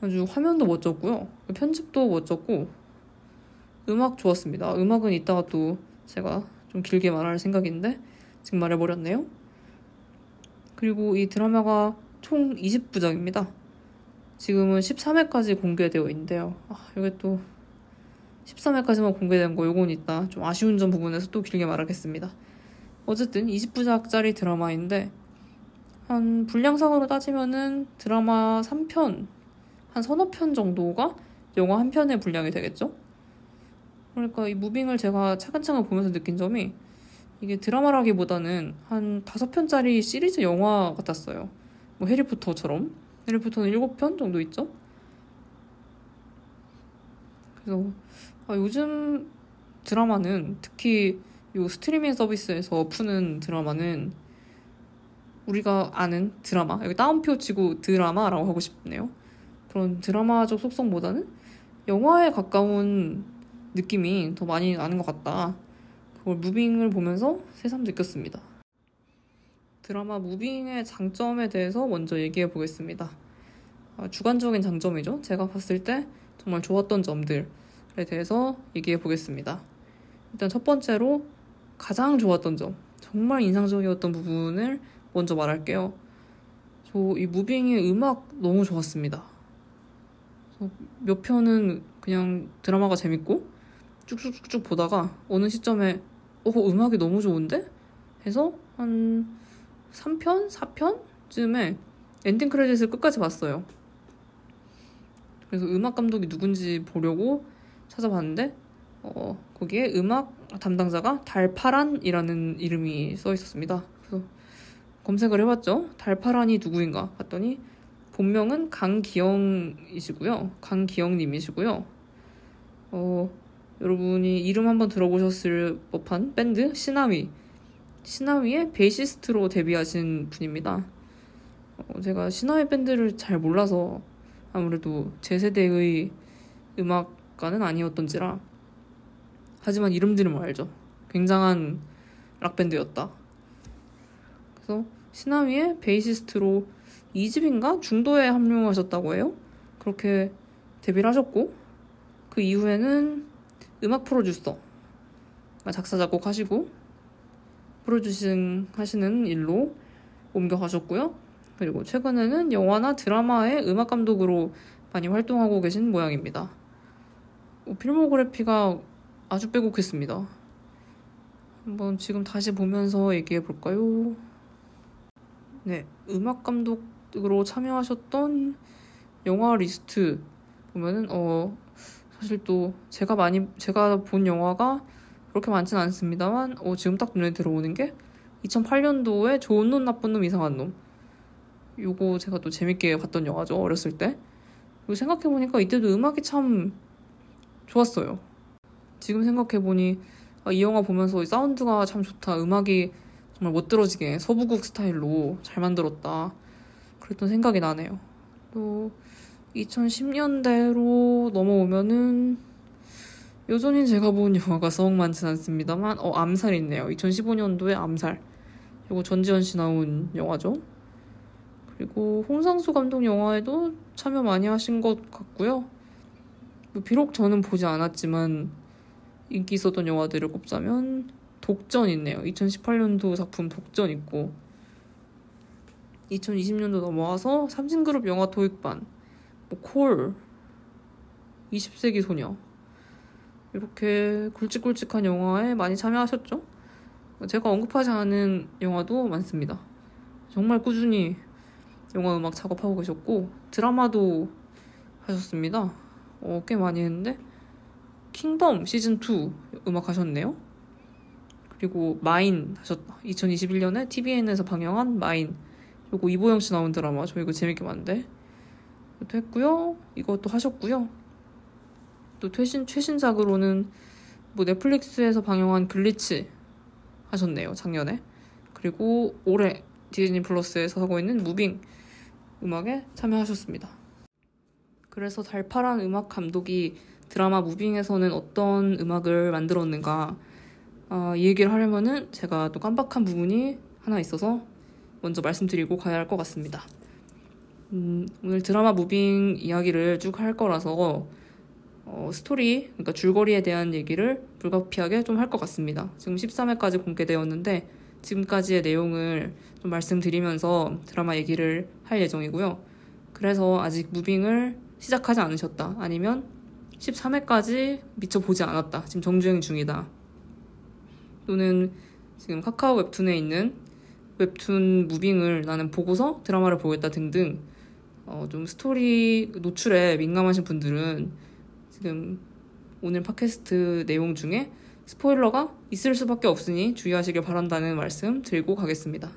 아주 화면도 멋졌고요. 편집도 멋졌고 음악 좋았습니다. 음악은 이따가 또 제가 좀 길게 말할 생각인데 지금 말해버렸네요. 그리고 이 드라마가 총 20부작입니다. 지금은 13회까지 공개되어 있는데요. 아, 이게 또 13회까지만 공개된 거 요건 있다. 좀 아쉬운 점 부분에서 또 길게 말하겠습니다. 어쨌든 20부작짜리 드라마인데 한 분량상으로 따지면은 드라마 3편, 한 서너 편 정도가 영화 한 편의 분량이 되겠죠? 그러니까 이 무빙을 제가 차근차근 보면서 느낀 점이 이게 드라마라기보다는 한 다섯 편짜리 시리즈 영화 같았어요. 뭐 해리포터처럼. 해리포터는 일곱 편 정도 있죠? 그래서 아, 요즘 드라마는 특히 이 스트리밍 서비스에서 푸는 드라마는 우리가 아는 드라마 여기 따옴표 치고 드라마라고 하고 싶네요. 그런 드라마적 속성보다는 영화에 가까운 느낌이 더 많이 나는 것 같다. 그걸 무빙을 보면서 새삼 느꼈습니다. 드라마 무빙의 장점에 대해서 먼저 얘기해 보겠습니다. 아, 주관적인 장점이죠. 제가 봤을 때 정말 좋았던 점들에 대해서 얘기해 보겠습니다. 일단 첫 번째로 가장 좋았던 점, 정말 인상적이었던 부분을 먼저 말할게요. 저 이 무빙의 음악 너무 좋았습니다. 몇 편은 그냥 드라마가 재밌고 쭉쭉쭉쭉 보다가 어느 시점에 어 음악이 너무 좋은데 해서 한 3편 4편쯤에 엔딩 크레딧을 끝까지 봤어요. 그래서 음악 감독이 누군지 보려고 찾아봤는데 어, 거기에 음악 담당자가 달파란이라는 이름이 써 있었습니다. 그래서 검색을 해봤죠. 달파란이 누구인가 봤더니 본명은 강기영이시고요. 강기영님이시고요. 어, 여러분이 이름 한번 들어보셨을 법한 밴드 시나위. 시나위의 베이시스트로 데뷔하신 분입니다. 어, 제가 시나위 밴드를 잘 몰라서 아무래도 제 세대의 음악 가는 아니었던지라 하지만 이름 들으면 알죠. 굉장한 락밴드였다. 그래서 시나위의 베이시스트로 2집인가 중도에 합류하셨다고 해요. 그렇게 데뷔를 하셨고 그 이후에는 음악 프로듀서 작사 작곡 하시고 프로듀싱 하시는 일로 옮겨가셨고요. 그리고 최근에는 영화나 드라마의 음악 감독으로 많이 활동하고 계신 모양입니다. 어, 필모그래피가 아주 빼곡했습니다. 한번 지금 다시 보면서 얘기해 볼까요? 네, 음악 감독으로 참여하셨던 영화 리스트 보면은 어 사실 또 제가 많이 제가 본 영화가 그렇게 많진 않습니다만 어 지금 딱 눈에 들어오는 게 2008년도에 좋은 놈 나쁜 놈 이상한 놈 요거 제가 또 재밌게 봤던 영화죠 어렸을 때 그리고 생각해보니까 이때도 음악이 참 좋았어요. 지금 생각해보니 아, 이 영화 보면서 사운드가 참 좋다. 음악이 정말 멋들어지게 서부국 스타일로 잘 만들었다. 그랬던 생각이 나네요. 또 2010년대로 넘어오면은 여전히 제가 본 영화가 썩 많진 않습니다만 어 암살 있네요. 2015년도에 암살. 이거 전지현 씨 나온 영화죠. 그리고 홍상수 감독 영화에도 참여 많이 하신 것 같고요. 뭐 비록 저는 보지 않았지만 인기 있었던 영화들을 꼽자면 독전 있네요. 2018년도 작품 독전 있고 2020년도 넘어와서 삼진그룹 영화 도입반 뭐 콜, 20세기 소녀 이렇게 굵직굵직한 영화에 많이 참여하셨죠? 제가 언급하지 않은 영화도 많습니다. 정말 꾸준히 영화 음악 작업하고 계셨고 드라마도 하셨습니다. 어, 꽤 많이 했는데 킹덤 시즌 2 음악 하셨네요. 그리고 마인 하셨다. 2021년에 TVN에서 방영한 마인. 요거 이보영 씨 나온 드라마 저 이거 재밌게 봤는데 이것도 했고요. 이것도 하셨고요. 또 최신 최신작으로는 뭐 넷플릭스에서 방영한 글리치 하셨네요. 작년에. 그리고 올해 디즈니 플러스에서 하고 있는 무빙 음악에 참여하셨습니다. 그래서 달파란 음악 감독이 드라마 무빙에서는 어떤 음악을 만들었는가 어, 이 얘기를 하려면은 제가 또 깜빡한 부분이 하나 있어서 먼저 말씀드리고 가야 할 것 같습니다. 음, 오늘 드라마 무빙 이야기를 쭉 할 거라서 어, 스토리, 그러니까 줄거리에 대한 얘기를 불가피하게 좀 할 것 같습니다. 지금 13회까지 공개되었는데 지금까지의 내용을 좀 말씀드리면서 드라마 얘기를 할 예정이고요. 그래서 아직 무빙을 시작하지 않으셨다. 아니면 13회까지 미처 보지 않았다. 지금 정주행 중이다. 또는 지금 카카오 웹툰에 있는 웹툰 무빙을 나는 보고서 드라마를 보겠다 등등 어, 좀 스토리 노출에 민감하신 분들은 지금 오늘 팟캐스트 내용 중에 스포일러가 있을 수밖에 없으니 주의하시길 바란다는 말씀 드리고 가겠습니다.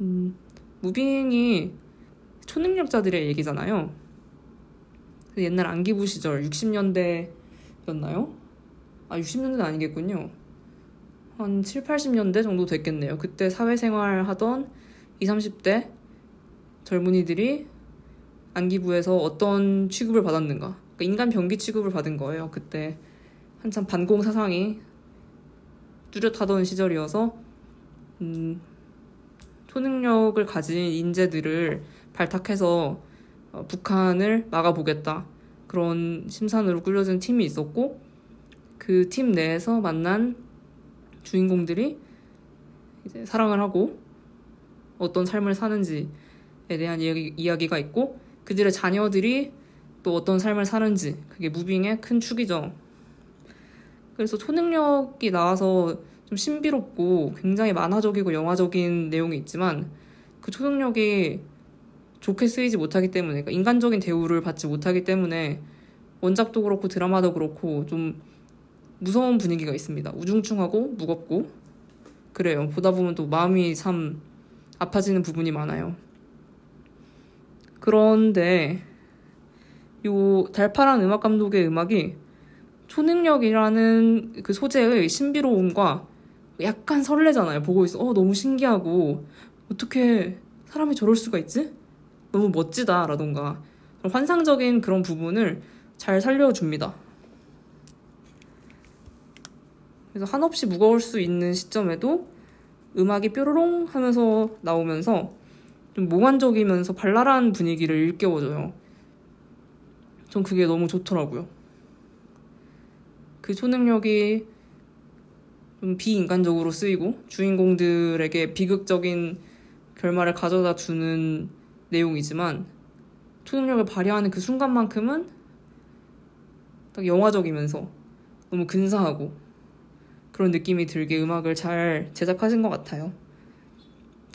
음, 무빙이 초능력자들의 얘기잖아요. 옛날 안기부 시절 60년대였나요? 아, 60년대는 아니겠군요. 한 7, 80년대 정도 됐겠네요. 그때 사회생활 하던 20, 30대 젊은이들이 안기부에서 어떤 취급을 받았는가. 그러니까 인간 병기 취급을 받은 거예요. 그때 한참 반공 사상이 뚜렷하던 시절이어서 음, 초능력을 가진 인재들을 발탁해서 어, 북한을 막아보겠다 그런 심산으로 꾸려진 팀이 있었고 그 팀 내에서 만난 주인공들이 이제 사랑을 하고 어떤 삶을 사는지에 대한 이야기, 이야기가 있고 그들의 자녀들이 또 어떤 삶을 사는지 그게 무빙의 큰 축이죠. 그래서 초능력이 나와서 좀 신비롭고 굉장히 만화적이고 영화적인 내용이 있지만 그 초능력이 좋게 쓰이지 못하기 때문에 그러니까 인간적인 대우를 받지 못하기 때문에 원작도 그렇고 드라마도 그렇고 좀 무서운 분위기가 있습니다. 우중충하고 무겁고 그래요. 보다 보면 또 마음이 참 아파지는 부분이 많아요. 그런데 요 달파란 음악 감독의 음악이 초능력이라는 그 소재의 신비로움과 약간 설레잖아요. 보고 있어. 어, 너무 신기하고, 어떻게 사람이 저럴 수가 있지? 너무 멋지다. 라던가. 환상적인 그런 부분을 잘 살려줍니다. 그래서 한없이 무거울 수 있는 시점에도 음악이 뾰로롱 하면서 나오면서 좀 몽환적이면서 발랄한 분위기를 일깨워줘요. 전 그게 너무 좋더라고요. 그 초능력이 좀 비인간적으로 쓰이고 주인공들에게 비극적인 결말을 가져다 주는 내용이지만 초능력을 발휘하는 그 순간만큼은 딱 영화적이면서 너무 근사하고 그런 느낌이 들게 음악을 잘 제작하신 것 같아요.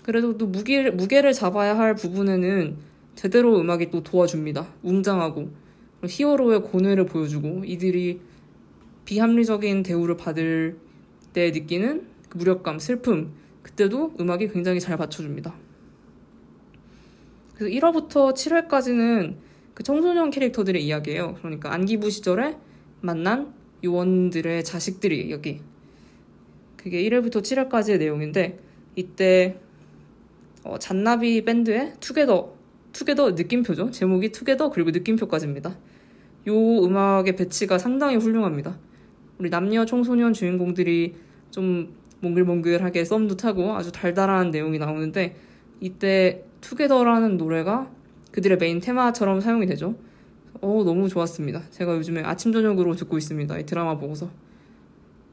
그래도 또 무게, 무게를 잡아야 할 부분에는 제대로 음악이 또 도와줍니다. 웅장하고 히어로의 고뇌를 보여주고 이들이 비합리적인 대우를 받을 때 느끼는 그 무력감, 슬픔 그때도 음악이 굉장히 잘 받쳐줍니다. 그래서 1화부터 7화까지는 그 청소년 캐릭터들의 이야기예요. 그러니까 안기부 시절에 만난 요원들의 자식들이 여기 그게 1회부터 7회까지의 내용인데 이때 어, 잔나비 밴드의 투게더 투게더 느낌표죠. 제목이 투게더 그리고 느낌표까지입니다. 요 음악의 배치가 상당히 훌륭합니다. 우리 남녀 청소년 주인공들이 좀 몽글몽글하게 썸도 타고 아주 달달한 내용이 나오는데 이때 Together라는 노래가 그들의 메인 테마처럼 사용이 되죠. 어, 너무 좋았습니다. 제가 요즘에 아침, 저녁으로 듣고 있습니다. 이 드라마 보고서.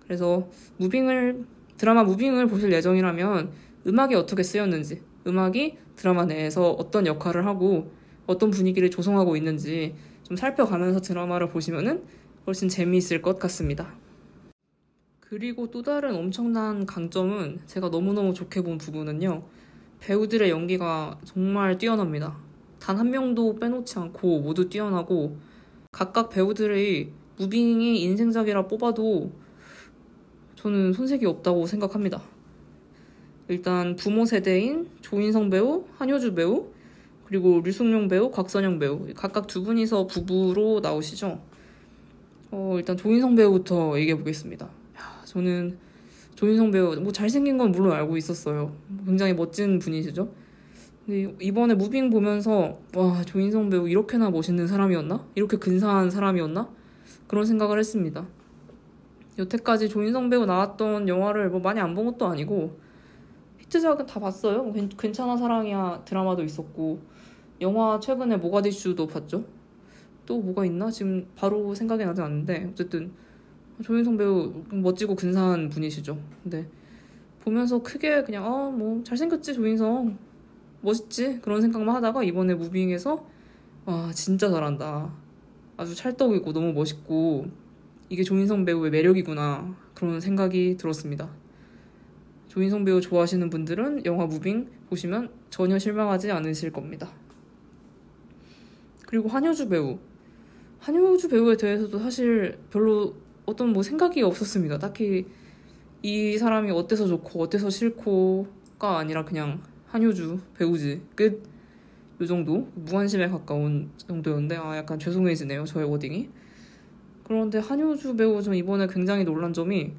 그래서 무빙을, 드라마 무빙을 보실 예정이라면 음악이 어떻게 쓰였는지, 음악이 드라마 내에서 어떤 역할을 하고 어떤 분위기를 조성하고 있는지 좀 살펴가면서 드라마를 보시면은 훨씬 재미있을 것 같습니다. 그리고 또 다른 엄청난 강점은 제가 너무너무 좋게 본 부분은요. 배우들의 연기가 정말 뛰어납니다. 단 한 명도 빼놓지 않고 모두 뛰어나고 각각 배우들의 무빙이 인생작이라 뽑아도 저는 손색이 없다고 생각합니다. 일단 부모 세대인 조인성 배우, 한효주 배우, 그리고 류승룡 배우, 곽선영 배우 각각 두 분이서 부부로 나오시죠. 어, 일단 조인성 배우부터 얘기해 보겠습니다. 저는 조인성 배우 뭐 잘생긴 건 물론 알고 있었어요. 굉장히 멋진 분이시죠. 근데 이번에 무빙 보면서 와 조인성 배우 이렇게나 멋있는 사람이었나? 이렇게 근사한 사람이었나? 그런 생각을 했습니다. 여태까지 조인성 배우 나왔던 영화를 뭐 많이 안 본 것도 아니고 히트작은 다 봤어요. 뭐 괜찮아 사랑이야 드라마도 있었고 영화 최근에 모가디슈도 봤죠. 또 뭐가 있나 지금 바로 생각이 나지 않는데 어쨌든 조인성 배우 멋지고 근사한 분이시죠. 근데 보면서 크게 그냥 아 뭐 잘생겼지 조인성 멋있지 그런 생각만 하다가 이번에 무빙에서 와 진짜 잘한다. 아주 찰떡이고 너무 멋있고 이게 조인성 배우의 매력이구나 그런 생각이 들었습니다. 조인성 배우 좋아하시는 분들은 영화 무빙 보시면 전혀 실망하지 않으실 겁니다. 그리고 한효주 배우. 한효주 배우에 대해서도 사실 별로 어떤 뭐 생각이 없었습니다. 딱히 이 사람이 어때서 좋고 어때서 싫고가 아니라 그냥 한효주 배우지 끝. 요 정도 무관심에 가까운 정도였는데 아 약간 죄송해지네요 저의 워딩이. 그런데 한효주 배우 좀 이번에 굉장히 놀란 점이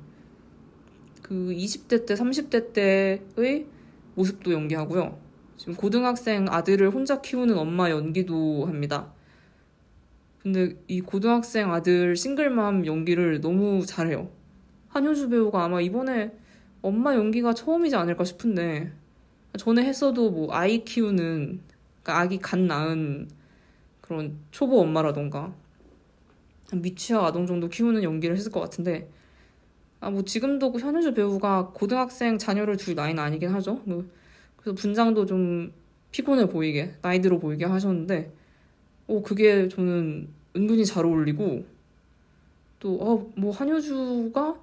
그 20대 때 30대 때의 모습도 연기하고요. 지금 고등학생 아들을 혼자 키우는 엄마 연기도 합니다. 근데 이 고등학생 아들 싱글맘 연기를 너무 잘해요. 한효주 배우가 아마 이번에 엄마 연기가 처음이지 않을까 싶은데 전에 했어도 뭐 아이 키우는 그러니까 아기 갓 낳은 그런 초보 엄마라던가 미취학 아동 정도 키우는 연기를 했을 것 같은데 아 뭐 지금도 그 현효주 배우가 고등학생 자녀를 둘 나이는 아니긴 하죠. 뭐 그래서 분장도 좀 피곤해 보이게 나이 들어 보이게 하셨는데 어, 그게 저는 은근히 잘 어울리고 또, 어, 뭐, 한효주가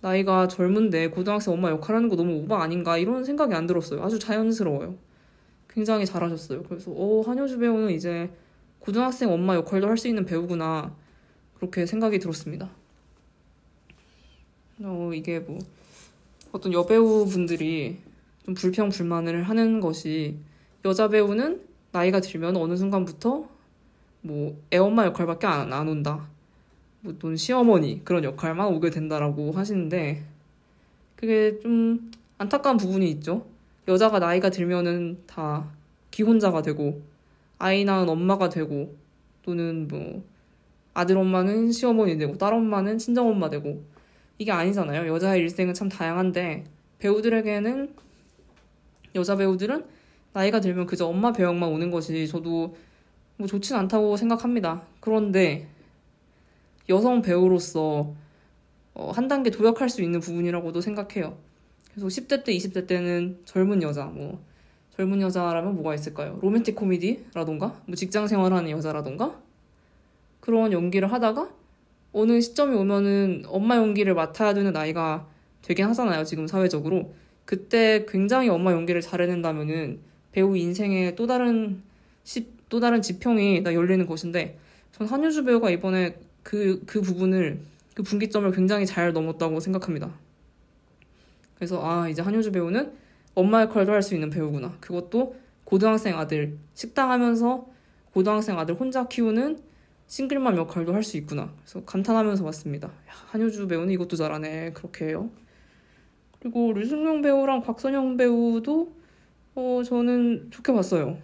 나이가 젊은데 고등학생 엄마 역할 하는 거 너무 오바 아닌가 이런 생각이 안 들었어요. 아주 자연스러워요. 굉장히 잘하셨어요. 그래서, 어, 한효주 배우는 이제 고등학생 엄마 역할도 할 수 있는 배우구나. 그렇게 생각이 들었습니다. 어, 이게 뭐, 어떤 여배우 분들이 좀 불평, 불만을 하는 것이 여자 배우는 나이가 들면 어느 순간부터 뭐 애엄마 역할밖에 안, 안 온다. 뭐또 시어머니 그런 역할만 오게 된다라고 하시는데 그게 좀 안타까운 부분이 있죠. 여자가 나이가 들면은 다 기혼자가 되고 아이 낳은 엄마가 되고 또는 뭐 아들 엄마는 시어머니 되고 딸 엄마는 친정 엄마 되고 이게 아니잖아요. 여자의 일생은 참 다양한데 배우들에게는 여자 배우들은 나이가 들면 그저 엄마 배역만 오는 것이 저도 뭐 좋진 않다고 생각합니다. 그런데 여성 배우로서 어, 한 단계 도약할 수 있는 부분이라고도 생각해요. 그래서 10대 때, 20대 때는 젊은 여자, 뭐 젊은 여자라면 뭐가 있을까요? 로맨틱 코미디라던가, 뭐 직장 생활하는 여자라던가 그런 연기를 하다가 어느 시점이 오면은 엄마 연기를 맡아야 되는 나이가 되긴 하잖아요. 지금 사회적으로 그때 굉장히 엄마 연기를 잘해낸다면은 배우 인생의 또 다른 시, 또 다른 지평이 나 열리는 것인데 전 한효주 배우가 이번에 그, 그 부분을 그 분기점을 굉장히 잘 넘었다고 생각합니다. 그래서 아 이제 한효주 배우는 엄마 역할도 할 수 있는 배우구나. 그것도 고등학생 아들 식당 하면서 고등학생 아들 혼자 키우는 싱글맘 역할도 할 수 있구나. 그래서 감탄하면서 봤습니다. 야, 한효주 배우는 이것도 잘하네. 그렇게 해요. 그리고 류승룡 배우랑 곽선영 배우도 어, 저는 좋게 봤어요.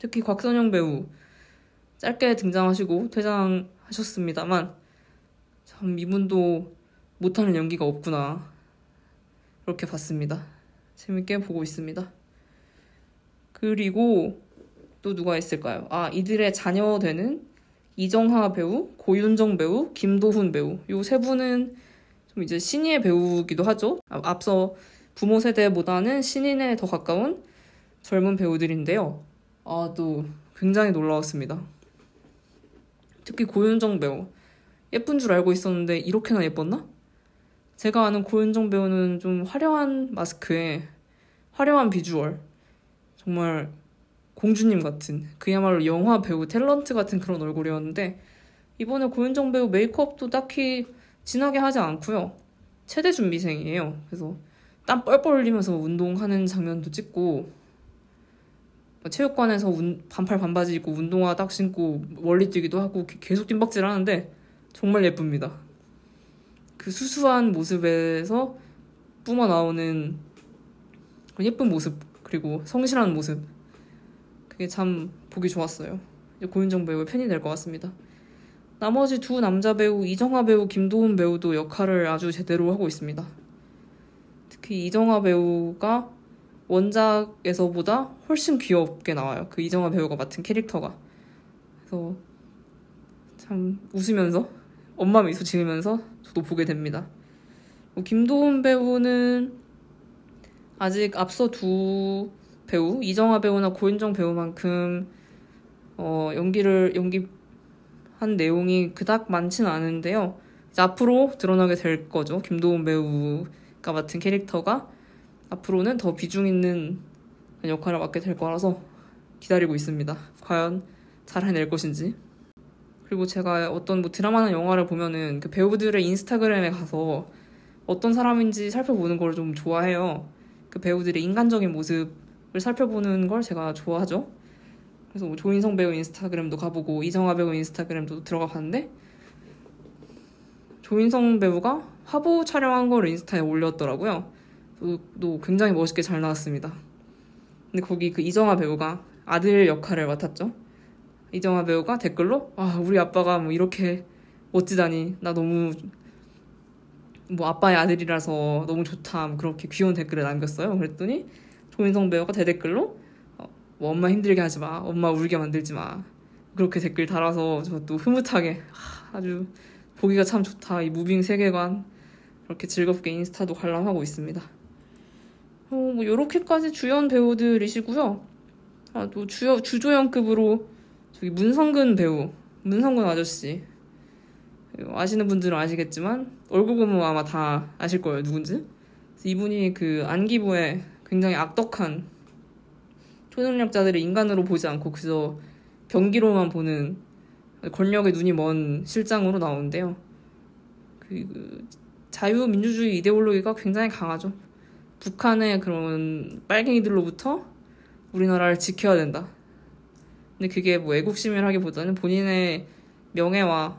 특히 곽선영 배우 짧게 등장하시고 퇴장하셨습니다만 참 이분도 못하는 연기가 없구나 그렇게 봤습니다. 재밌게 보고 있습니다. 그리고 또 누가 있을까요? 아 이들의 자녀 되는 이정하 배우, 고윤정 배우, 김도훈 배우 요 세 분은 좀 이제 신인의 배우기도 하죠. 아, 앞서 부모 세대보다는 신인에 더 가까운 젊은 배우들인데요. 아, 또 굉장히 놀라웠습니다. 특히 고윤정 배우. 예쁜 줄 알고 있었는데 이렇게나 예뻤나? 제가 아는 고윤정 배우는 좀 화려한 마스크에 화려한 비주얼. 정말 공주님 같은 그야말로 영화 배우 탤런트 같은 그런 얼굴이었는데 이번에 고윤정 배우 메이크업도 딱히 진하게 하지 않고요. 체대 준비생이에요. 그래서 땀 뻘뻘 흘리면서 운동하는 장면도 찍고 뭐 체육관에서 운, 반팔 반바지 입고 운동화 딱 신고 멀리 뛰기도 하고 계속 뜀박질 하는데 정말 예쁩니다. 그 수수한 모습에서 뿜어 나오는 예쁜 모습 그리고 성실한 모습 그게 참 보기 좋았어요. 고윤정 배우의 팬이 될 것 같습니다. 나머지 두 남자 배우 이정화 배우, 김도훈 배우도 역할을 아주 제대로 하고 있습니다. 특히 이정화 배우가 원작에서보다 훨씬 귀엽게 나와요. 그 이정화 배우가 맡은 캐릭터가. 그래서 참 웃으면서 엄마 미소 지으면서 저도 보게 됩니다. 뭐 김도훈 배우는 아직 앞서 두 배우 이정화 배우나 고윤정 배우만큼 어, 연기를 연기 한 내용이 그닥 많지는 않은데요. 앞으로 드러나게 될 거죠. 김도훈 배우가 맡은 캐릭터가 앞으로는 더 비중 있는 역할을 맡게 될 거라서 기다리고 있습니다. 과연 잘 해낼 것인지. 그리고 제가 어떤 뭐 드라마나 영화를 보면은 그 배우들의 인스타그램에 가서 어떤 사람인지 살펴보는 걸 좀 좋아해요. 그 배우들의 인간적인 모습을 살펴보는 걸 제가 좋아하죠. 그래서 뭐 조인성 배우 인스타그램도 가보고 이정아 배우 인스타그램도 들어가 봤는데 조인성 배우가 화보 촬영한 걸 인스타에 올렸더라고요. 또, 또 굉장히 멋있게 잘 나왔습니다. 근데 거기 그 이정아 배우가 아들 역할을 맡았죠. 이정아 배우가 댓글로 아 우리 아빠가 뭐 이렇게 멋지다니 나 너무 뭐 아빠의 아들이라서 너무 좋다 뭐 그렇게 귀여운 댓글을 남겼어요. 그랬더니 조인성 배우가 대댓글로 뭐 엄마 힘들게 하지 마. 엄마 울게 만들지 마. 그렇게 댓글 달아서 저도 흐뭇하게 아주 보기가 참 좋다. 이 무빙 세계관 그렇게 즐겁게 인스타도 관람하고 있습니다. 어, 뭐 요렇게까지 주연 배우들이시고요. 아, 또 주요, 주조연급으로 저기 문성근 배우, 문성근 아저씨. 아시는 분들은 아시겠지만 얼굴 보면 아마 다 아실 거예요. 누군지. 이분이 그 안기부의 굉장히 악덕한 초능력자들을 인간으로 보지 않고 그저 경기로만 보는 권력의 눈이 먼 실장으로 나오는데요. 그 자유민주주의 이데올로기가 굉장히 강하죠. 북한의 그런 빨갱이들로부터 우리나라를 지켜야 된다. 근데 그게 뭐 애국심이라기보다는 본인의 명예와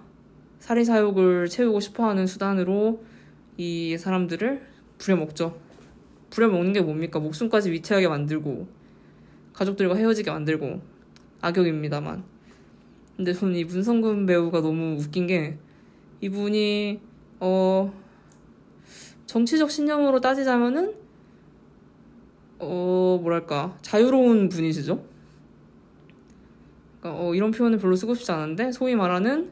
사리사욕을 채우고 싶어하는 수단으로 이 사람들을 부려먹죠. 부려먹는 게 뭡니까? 목숨까지 위태하게 만들고 가족들과 헤어지게 만들고 악역입니다만. 근데 저는 이 문성근 배우가 너무 웃긴 게 이분이 어 정치적 신념으로 따지자면은 어 뭐랄까 자유로운 분이시죠. 그러니까 어, 이런 표현을 별로 쓰고 싶지 않은데 소위 말하는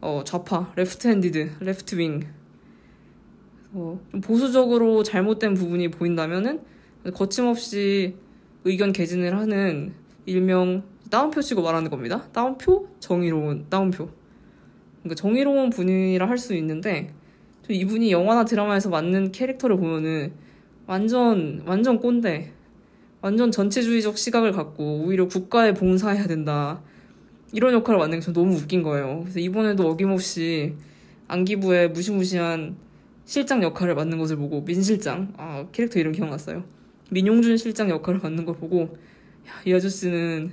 어, 좌파, left-handed, left wing. 보수적으로 잘못된 부분이 보인다면은 거침없이 의견 개진을 하는 일명 따옴표 치고 말하는 겁니다. 따옴표? 정의로운 따옴표. 그러니까 정의로운 분이라 할 수 있는데 이분이 영화나 드라마에서 맞는 캐릭터를 보면은 완전 완전 꼰대 완전 전체주의적 시각을 갖고 오히려 국가에 봉사해야 된다 이런 역할을 맡는 게 너무 웃긴 거예요. 그래서 이번에도 어김없이 안기부의 무시무시한 실장 역할을 맡는 것을 보고 민 실장 아 캐릭터 이름 기억났어요. 민용준 실장 역할을 맡는 걸 보고 야, 이 아저씨는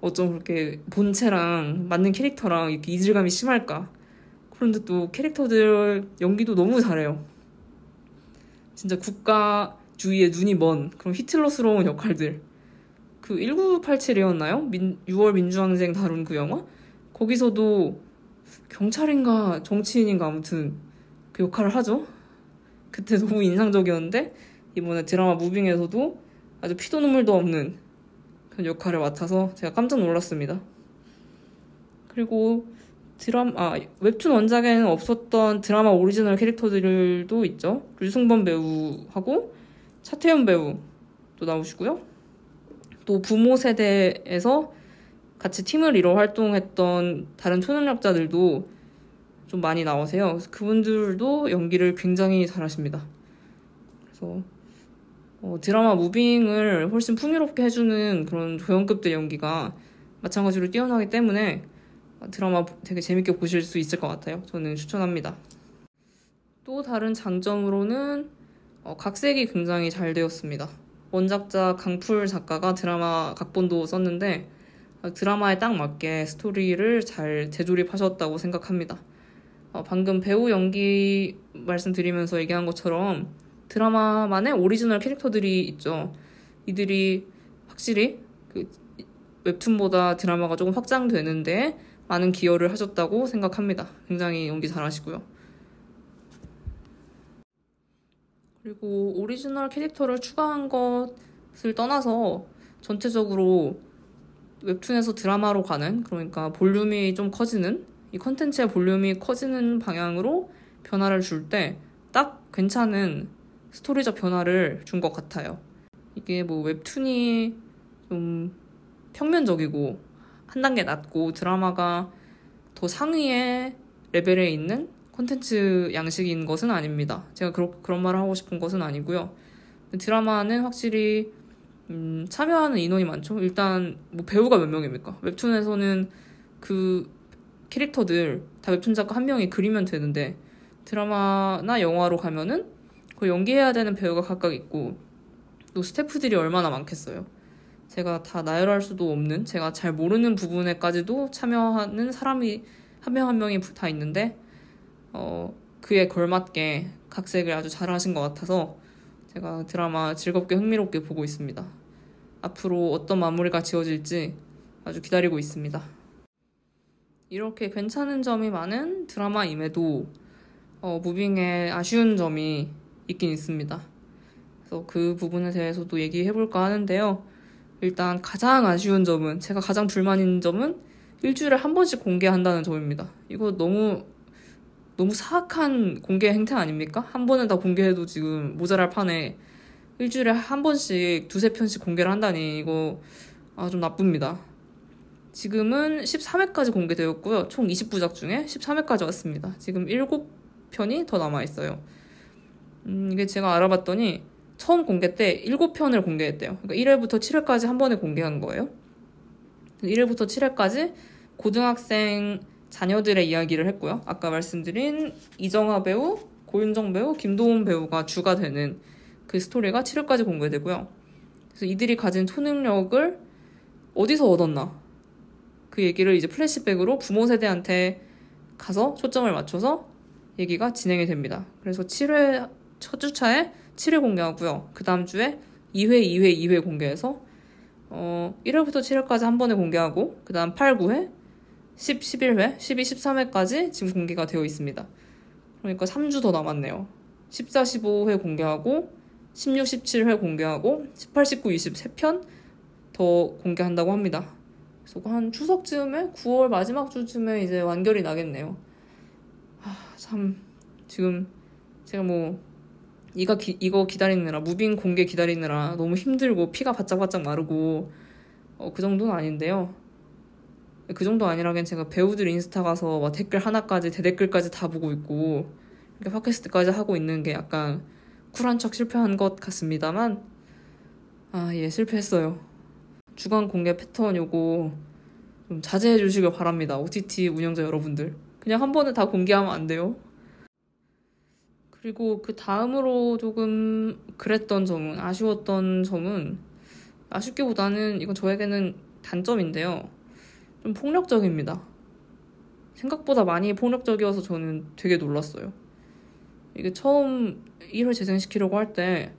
어쩜 그렇게 본체랑 맞는 캐릭터랑 이렇게 이질감이 심할까? 그런데 또 캐릭터들 연기도 너무 잘해요. 진짜 국가주의에 눈이 먼 그런 히틀러스러운 역할들. 그 1987이었나요? 민, 6월 민주항쟁 다룬 그 영화? 거기서도 경찰인가 정치인인가 아무튼 그 역할을 하죠. 그때 너무 인상적이었는데 이번에 드라마 무빙에서도 아주 피도 눈물도 없는 그런 역할을 맡아서 제가 깜짝 놀랐습니다. 그리고 드라마 아, 웹툰 원작에는 없었던 드라마 오리지널 캐릭터들도 있죠. 류승범 배우하고 차태현 배우도 나오시고요. 또 부모 세대에서 같이 팀을 이뤄 활동했던 다른 초능력자들도 좀 많이 나오세요. 그래서 그분들도 연기를 굉장히 잘하십니다. 그래서 어, 드라마 무빙을 훨씬 풍요롭게 해주는 그런 조연급들 연기가 마찬가지로 뛰어나기 때문에 드라마 되게 재밌게 보실 수 있을 것 같아요. 저는 추천합니다. 또 다른 장점으로는 어, 각색이 굉장히 잘 되었습니다. 원작자 강풀 작가가 드라마 각본도 썼는데 어, 드라마에 딱 맞게 스토리를 잘 재조립하셨다고 생각합니다. 어, 방금 배우 연기 말씀드리면서 얘기한 것처럼 드라마만의 오리지널 캐릭터들이 있죠. 이들이 확실히 그 웹툰보다 드라마가 조금 확장되는데 많은 기여를 하셨다고 생각합니다. 굉장히 연기 잘하시고요. 그리고 오리지널 캐릭터를 추가한 것을 떠나서 전체적으로 웹툰에서 드라마로 가는 그러니까 볼륨이 좀 커지는 이 컨텐츠의 볼륨이 커지는 방향으로 변화를 줄 때 딱 괜찮은 스토리적 변화를 준 것 같아요. 이게 뭐 웹툰이 좀 평면적이고 한 단계 낮고 드라마가 더 상위의 레벨에 있는 콘텐츠 양식인 것은 아닙니다. 제가 그러, 그런 말을 하고 싶은 것은 아니고요. 드라마는 확실히 음, 참여하는 인원이 많죠. 일단 뭐 배우가 몇 명입니까? 웹툰에서는 그 캐릭터들 다 웹툰 작가 한 명이 그리면 되는데 드라마나 영화로 가면은 그 연기해야 되는 배우가 각각 있고 또 스태프들이 얼마나 많겠어요. 제가 다 나열할 수도 없는 제가 잘 모르는 부분에까지도 참여하는 사람이 한 명한 한 명이 다 있는데 어, 그에 걸맞게 각색을 아주 잘하신 것 같아서 제가 드라마 즐겁게 흥미롭게 보고 있습니다. 앞으로 어떤 마무리가 지어질지 아주 기다리고 있습니다. 이렇게 괜찮은 점이 많은 드라마임에도 어, 무빙에 아쉬운 점이 있긴 있습니다. 그래서 그 부분에 대해서도 얘기해볼까 하는데요. 일단 가장 아쉬운 점은 제가 가장 불만인 점은 일주일에 한 번씩 공개한다는 점입니다. 이거 너무 너무 사악한 공개 행태 아닙니까? 한 번은 다 공개해도 지금 모자랄 판에 일주일에 한 번씩 두세 편씩 공개를 한다니 이거 아, 좀 나쁩니다. 지금은 13회까지 공개되었고요. 총 20부작 중에 13회까지 왔습니다. 지금 7편이 더 남아있어요. 음, 이게 제가 알아봤더니 처음 공개 때 7편을 공개했대요. 그러니까 1회부터 7회까지 한 번에 공개한 거예요. 1회부터 7회까지 고등학생 자녀들의 이야기를 했고요. 아까 말씀드린 이정화 배우, 고윤정 배우, 김도훈 배우가 주가 되는 그 스토리가 7회까지 공개되고요. 그래서 이들이 가진 초능력을 어디서 얻었나? 그 얘기를 이제 플래시백으로 부모 세대한테 가서 초점을 맞춰서 얘기가 진행이 됩니다. 그래서 7회 첫 주차에 7회 공개하고요. 그 다음 주에 2회, 2회, 2회 공개해서 어, 1회부터 7회까지 한 번에 공개하고 그 다음 8, 9회, 10, 11회, 12, 13회까지 지금 공개가 되어 있습니다. 그러니까 3주 더 남았네요. 14, 15회 공개하고 16, 17회 공개하고 18, 19, 20 3편 더 공개한다고 합니다. 그래서 한 추석쯤에 9월 마지막 주쯤에 이제 완결이 나겠네요. 참 지금 제가 뭐 이거, 기, 이거 기다리느라 무빙 공개 기다리느라 너무 힘들고 피가 바짝바짝 마르고 어, 그 정도는 아닌데요. 그 정도 아니라긴 제가 배우들 인스타 가서 막 댓글 하나까지 대댓글까지 다 보고 있고 이렇게 팟캐스트까지 하고 있는 게 약간 쿨한 척 실패한 것 같습니다만 아 예 실패했어요. 주간 공개 패턴 요거 좀 자제해 주시길 바랍니다. OTT 운영자 여러분들. 그냥 한 번에 다 공개하면 안 돼요. 그리고 그 다음으로 조금 그랬던 점은, 아쉬웠던 점은, 아쉽기보다는 이건 저에게는 단점인데요. 좀 폭력적입니다. 생각보다 많이 폭력적이어서 저는 되게 놀랐어요. 이게 처음 1회 재생시키려고 할 때,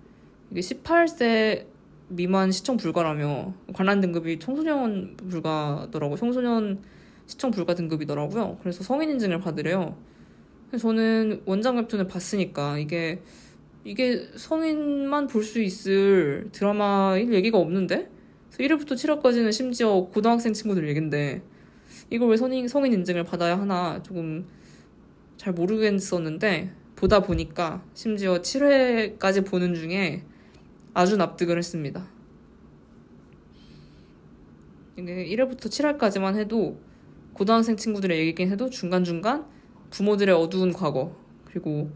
이게 18세 미만 시청 불가라며 관람 등급이 청소년 불가더라고요. 청소년 시청 불가 등급이더라고요. 그래서 성인 인증을 받으래요. 저는 원작 웹툰을 봤으니까 이게 이게 성인만 볼 수 있을 드라마일 얘기가 없는데 1회부터 7화까지는 심지어 고등학생 친구들 얘긴데 이걸 왜 성인, 성인 인증을 받아야 하나 조금 잘 모르겠었는데 보다 보니까 심지어 7회까지 보는 중에 아주 납득을 했습니다. 이게 1회부터 7화까지만 해도 고등학생 친구들의 얘기긴 해도 중간중간 부모들의 어두운 과거 그리고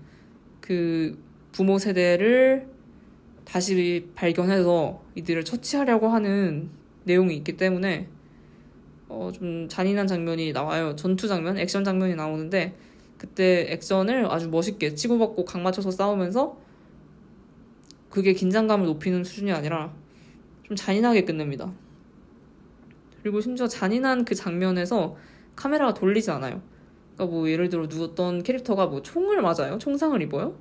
그 부모 세대를 다시 발견해서 이들을 처치하려고 하는 내용이 있기 때문에 어, 좀 잔인한 장면이 나와요. 전투 장면, 액션 장면이 나오는데 그때 액션을 아주 멋있게 치고받고 각 맞춰서 싸우면서 그게 긴장감을 높이는 수준이 아니라 좀 잔인하게 끝냅니다. 그리고 심지어 잔인한 그 장면에서 카메라가 돌리지 않아요. 그러니까 뭐 예를 들어 누웠던 캐릭터가 뭐 총을 맞아요? 총상을 입어요?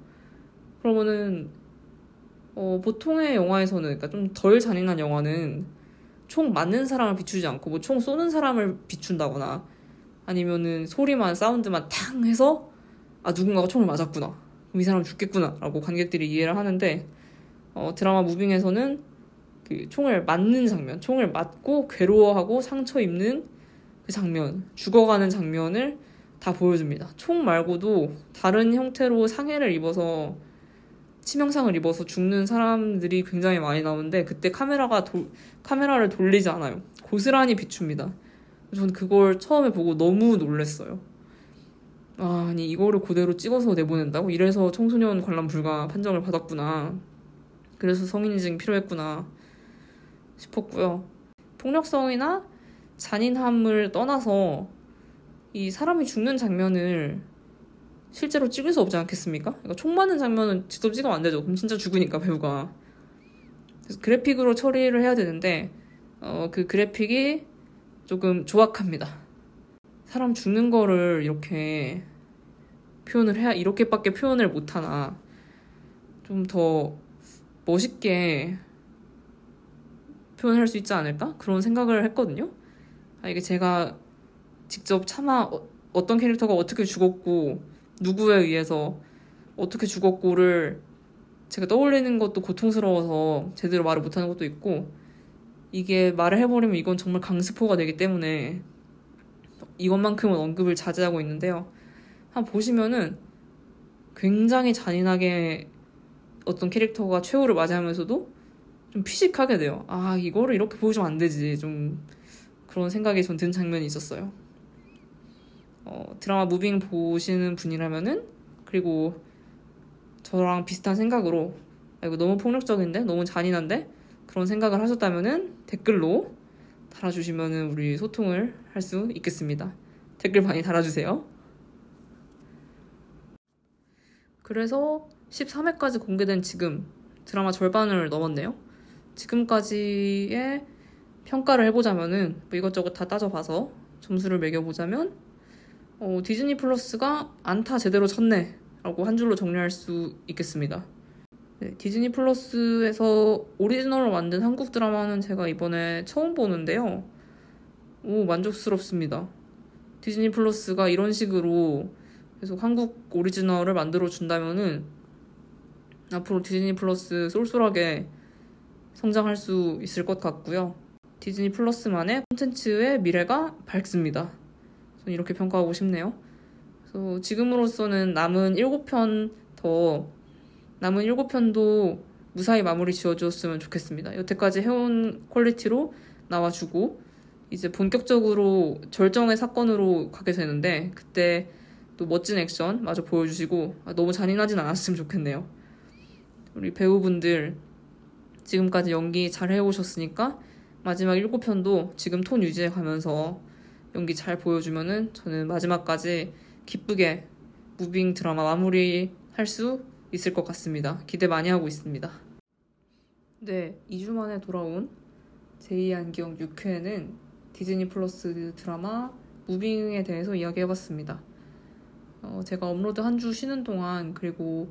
그러면은 어, 보통의 영화에서는 그러니까 좀 덜 잔인한 영화는 총 맞는 사람을 비추지 않고 뭐 총 쏘는 사람을 비춘다거나 아니면은 소리만 사운드만 탕 해서 아 누군가가 총을 맞았구나 이 사람 죽겠구나라고 관객들이 이해를 하는데 어, 드라마 무빙에서는 그 총을 맞는 장면, 총을 맞고 괴로워하고 상처 입는 그 장면, 죽어가는 장면을 다 보여줍니다. 총 말고도 다른 형태로 상해를 입어서 치명상을 입어서 죽는 사람들이 굉장히 많이 나오는데 그때 카메라가 도, 카메라를 돌리지 않아요. 고스란히 비춥니다. 저는 그걸 처음에 보고 너무 놀랐어요. 아, 아니 이거를 그대로 찍어서 내보낸다고? 이래서 청소년 관람 불가 판정을 받았구나. 그래서 성인인증이 필요했구나 싶었고요. 폭력성이나 잔인함을 떠나서 이 사람이 죽는 장면을 실제로 찍을 수 없지 않겠습니까? 그러니까 총 맞는 장면은 직접 찍으면 안 되죠. 그럼 진짜 죽으니까 배우가. 그래서 그래픽으로 처리를 해야 되는데 어, 그 그래픽이 조금 조악합니다. 사람 죽는 거를 이렇게 표현을 해야 이렇게밖에 표현을 못 하나 좀 더 멋있게 표현할 수 있지 않을까 그런 생각을 했거든요. 아, 이게 제가 직접 차마 어, 떤 캐릭터가 어떻게 죽었고 누구에 의해서 어떻게 죽었고를 제가 떠올리는 것도 고통스러워서 제대로 말을 못하는 것도 있고 이게 말을 해버리면 이건 정말 강스포가 되기 때문에 이것만큼은 언급을 자제하고 있는데요. 한번 보시면은 굉장히 잔인하게 어떤 캐릭터가 최후를 맞이하면서도 좀 피식하게 돼요. 아, 이거를 이렇게 보여주면 안 되지. 좀 그런 생각이 전 든 장면이 있었어요. 어, 드라마 무빙 보시는 분이라면은 그리고 저랑 비슷한 생각으로 아, 이거 너무 폭력적인데 너무 잔인한데 그런 생각을 하셨다면은 댓글로 달아주시면은 우리 소통을 할 수 있겠습니다. 댓글 많이 달아주세요. 그래서 13회까지 공개된 지금 드라마 절반을 넘었네요. 지금까지의 평가를 해보자면은 뭐 이것저것 다 따져봐서 점수를 매겨보자면 어, 디즈니 플러스가 안타 제대로 쳤네 라고 한 줄로 정리할 수 있겠습니다. 네, 디즈니 플러스에서 오리지널로 만든 한국 드라마는 제가 이번에 처음 보는데요. 오, 만족스럽습니다. 디즈니 플러스가 이런 식으로 계속 한국 오리지널을 만들어 준다면은 앞으로 디즈니 플러스 쏠쏠하게 성장할 수 있을 것 같고요. 디즈니 플러스만의 콘텐츠의 미래가 밝습니다. 저는 이렇게 평가하고 싶네요. 그래서 지금으로서는 남은 7편 더 남은 7편도 무사히 마무리 지어주었으면 좋겠습니다. 여태까지 해온 퀄리티로 나와주고 이제 본격적으로 절정의 사건으로 가게 되는데 그때 또 멋진 액션 마저 보여주시고 아, 너무 잔인하진 않았으면 좋겠네요. 우리 배우분들 지금까지 연기 잘 해오셨으니까 마지막 7편도 지금 톤 유지해 가면서 연기 잘 보여주면은 저는 마지막까지 기쁘게 무빙 드라마 마무리 할 수 있을 것 같습니다. 기대 많이 하고 있습니다. 네, 2주 만에 돌아온 제이 안경 6회는 디즈니 플러스 드라마 무빙에 대해서 이야기해봤습니다. 어, 제가 업로드 한 주 쉬는 동안 그리고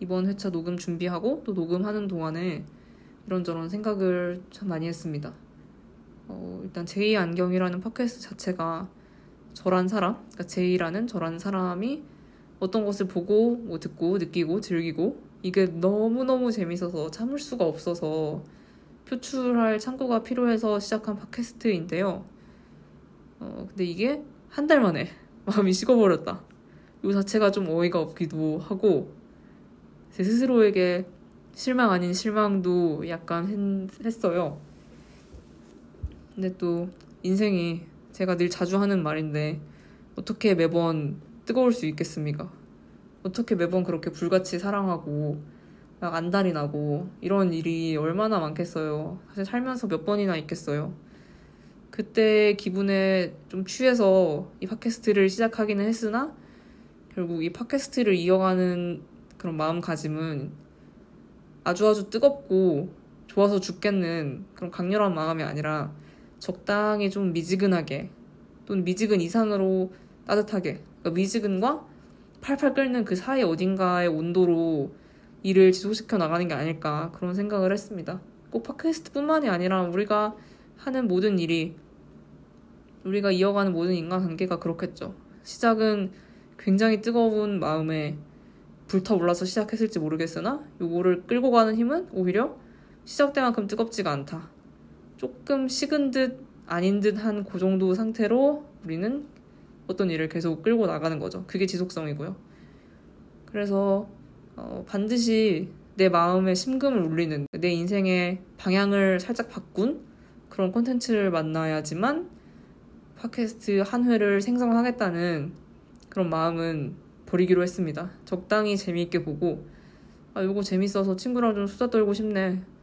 이번 회차 녹음 준비하고 또 녹음하는 동안에 이런저런 생각을 참 많이 했습니다. 어, 일단 제이 안경이라는 팟캐스트 자체가 저란 사람, 그러니까 제이라는 저란 사람이 어떤 것을 보고 뭐 듣고 느끼고 즐기고 이게 너무너무 재밌어서 참을 수가 없어서 표출할 창구가 필요해서 시작한 팟캐스트인데요. 어, 근데 이게 한 달 만에 *laughs* 마음이 식어버렸다. 이 자체가 좀 어이가 없기도 하고 제 스스로에게 실망 아닌 실망도 약간 했어요. 근데 또 인생이 제가 늘 자주 하는 말인데 어떻게 매번 뜨거울 수 있겠습니까? 어떻게 매번 그렇게 불같이 사랑하고 막 안달이 나고 이런 일이 얼마나 많겠어요. 사실 살면서 몇 번이나 있겠어요. 그때 기분에 좀 취해서 이 팟캐스트를 시작하기는 했으나 결국 이 팟캐스트를 이어가는 그런 마음가짐은 아주 아주 뜨겁고 좋아서 죽겠는 그런 강렬한 마음이 아니라 적당히 좀 미지근하게 또는 미지근 이상으로 따뜻하게 그러니까 미지근과 팔팔 끓는 그 사이 어딘가의 온도로 일을 지속시켜 나가는 게 아닐까 그런 생각을 했습니다. 꼭 팟캐스트뿐만이 아니라 우리가 하는 모든 일이 우리가 이어가는 모든 인간관계가 그렇겠죠. 시작은 굉장히 뜨거운 마음에 불타올라서 시작했을지 모르겠으나 요거를 끌고 가는 힘은 오히려 시작 때만큼 뜨겁지가 않다. 조금 식은 듯 아닌 듯한 그 정도 상태로 우리는 어떤 일을 계속 끌고 나가는 거죠. 그게 지속성이고요. 그래서 어, 반드시 내 마음에 심금을 울리는 내 인생의 방향을 살짝 바꾼 그런 콘텐츠를 만나야지만 팟캐스트 한 회를 생성하겠다는 그런 마음은 버리기로 했습니다. 적당히 재미있게 보고 아 이거 재밌어서 친구랑 좀 수다 떨고 싶네.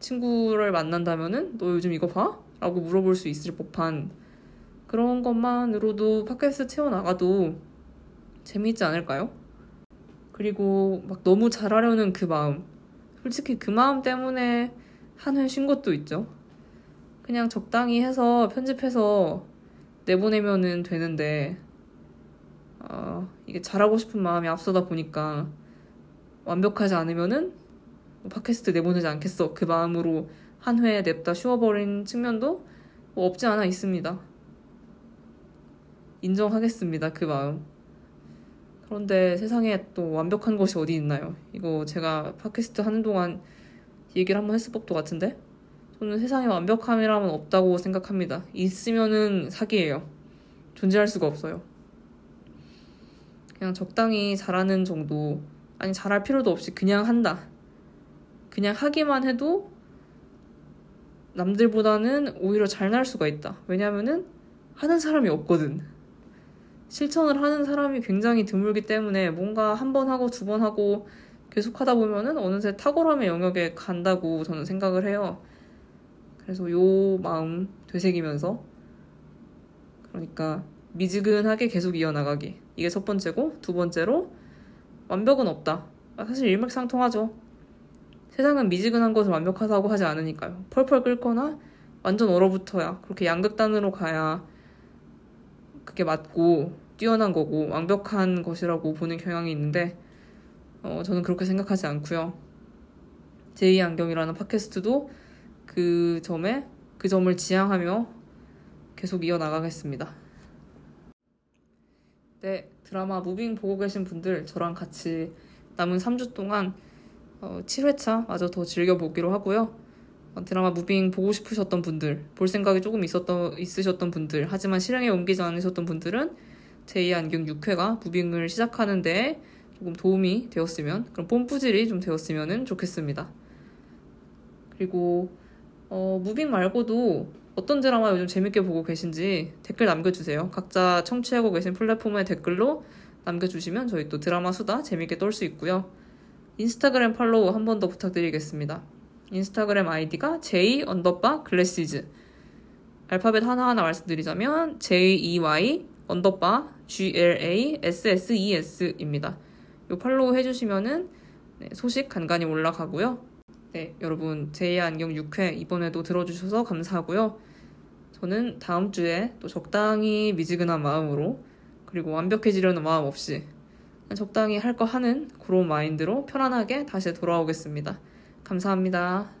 친구를 만난다면은 너 요즘 이거 봐? 라고 물어볼 수 있을 법한 그런 것만으로도 팟캐스트 채워나가도 재미있지 않을까요? 그리고 막 너무 잘하려는 그 마음. 솔직히 그 마음 때문에 한 회 쉰 것도 있죠. 그냥 적당히 해서 편집해서 내보내면은 되는데, 어, 이게 잘하고 싶은 마음이 앞서다 보니까 완벽하지 않으면은 뭐 팟캐스트 내보내지 않겠어. 그 마음으로 한 회에 냅다 쉬어버린 측면도 뭐 없지 않아 있습니다. 인정하겠습니다. 그 마음. 그런데 세상에 또 완벽한 것이 어디 있나요? 이거 제가 팟캐스트 하는 동안 얘기를 한번 했을 법도 같은데? 저는 세상에 완벽함이라면 없다고 생각합니다. 있으면은 사기예요. 존재할 수가 없어요. 그냥 적당히 잘하는 정도, 아니, 잘할 필요도 없이 그냥 한다. 그냥 하기만 해도 남들보다는 오히려 잘 날 수가 있다. 왜냐면은 하는 사람이 없거든. 실천을 하는 사람이 굉장히 드물기 때문에 뭔가 한 번 하고 두 번 하고 계속 하다 보면은 어느새 탁월함의 영역에 간다고 저는 생각을 해요. 그래서 요 마음 되새기면서 그러니까 미지근하게 계속 이어나가기. 이게 첫 번째고 두 번째로 완벽은 없다. 사실 일맥상통하죠. 세상은 미지근한 것을 완벽하다고 하지 않으니까요. 펄펄 끓거나 완전 얼어붙어야 그렇게 양극단으로 가야 그게 맞고 뛰어난 거고 완벽한 것이라고 보는 경향이 있는데 어, 저는 그렇게 생각하지 않고요. 제2 안경이라는 팟캐스트도 그 점에 그 점을 지향하며 계속 이어나가겠습니다. 네, 드라마 무빙 보고 계신 분들 저랑 같이 남은 3주 동안 어, 7회차 마저 더 즐겨보기로 하고요. 어, 드라마 무빙 보고 싶으셨던 분들, 볼 생각이 조금 있었던, 있으셨던 분들, 하지만 실행에 옮기지 않으셨던 분들은 제이의 안경 6회가 무빙을 시작하는데 조금 도움이 되었으면 그런 뽐뿌질이 좀 되었으면 좋겠습니다. 그리고 어, 무빙 말고도 어떤 드라마 요즘 재밌게 보고 계신지 댓글 남겨주세요. 각자 청취하고 계신 플랫폼의 댓글로 남겨주시면 저희 또 드라마 수다 재밌게 떨 수 있고요. 인스타그램 팔로우 한 번 더 부탁드리겠습니다. 인스타그램 아이디가 j underbar glasses 알파벳 하나하나 말씀드리자면 jey underbar glasses.입니다. 이 팔로우 해주시면은 네, 소식 간간히 올라가고요. 네, 여러분 제2의 안경 6회 이번에도 들어주셔서 감사하고요. 저는 다음 주에 또 적당히 미지근한 마음으로 그리고 완벽해지려는 마음 없이 적당히 할 거 하는 그런 마인드로 편안하게 다시 돌아오겠습니다. 감사합니다.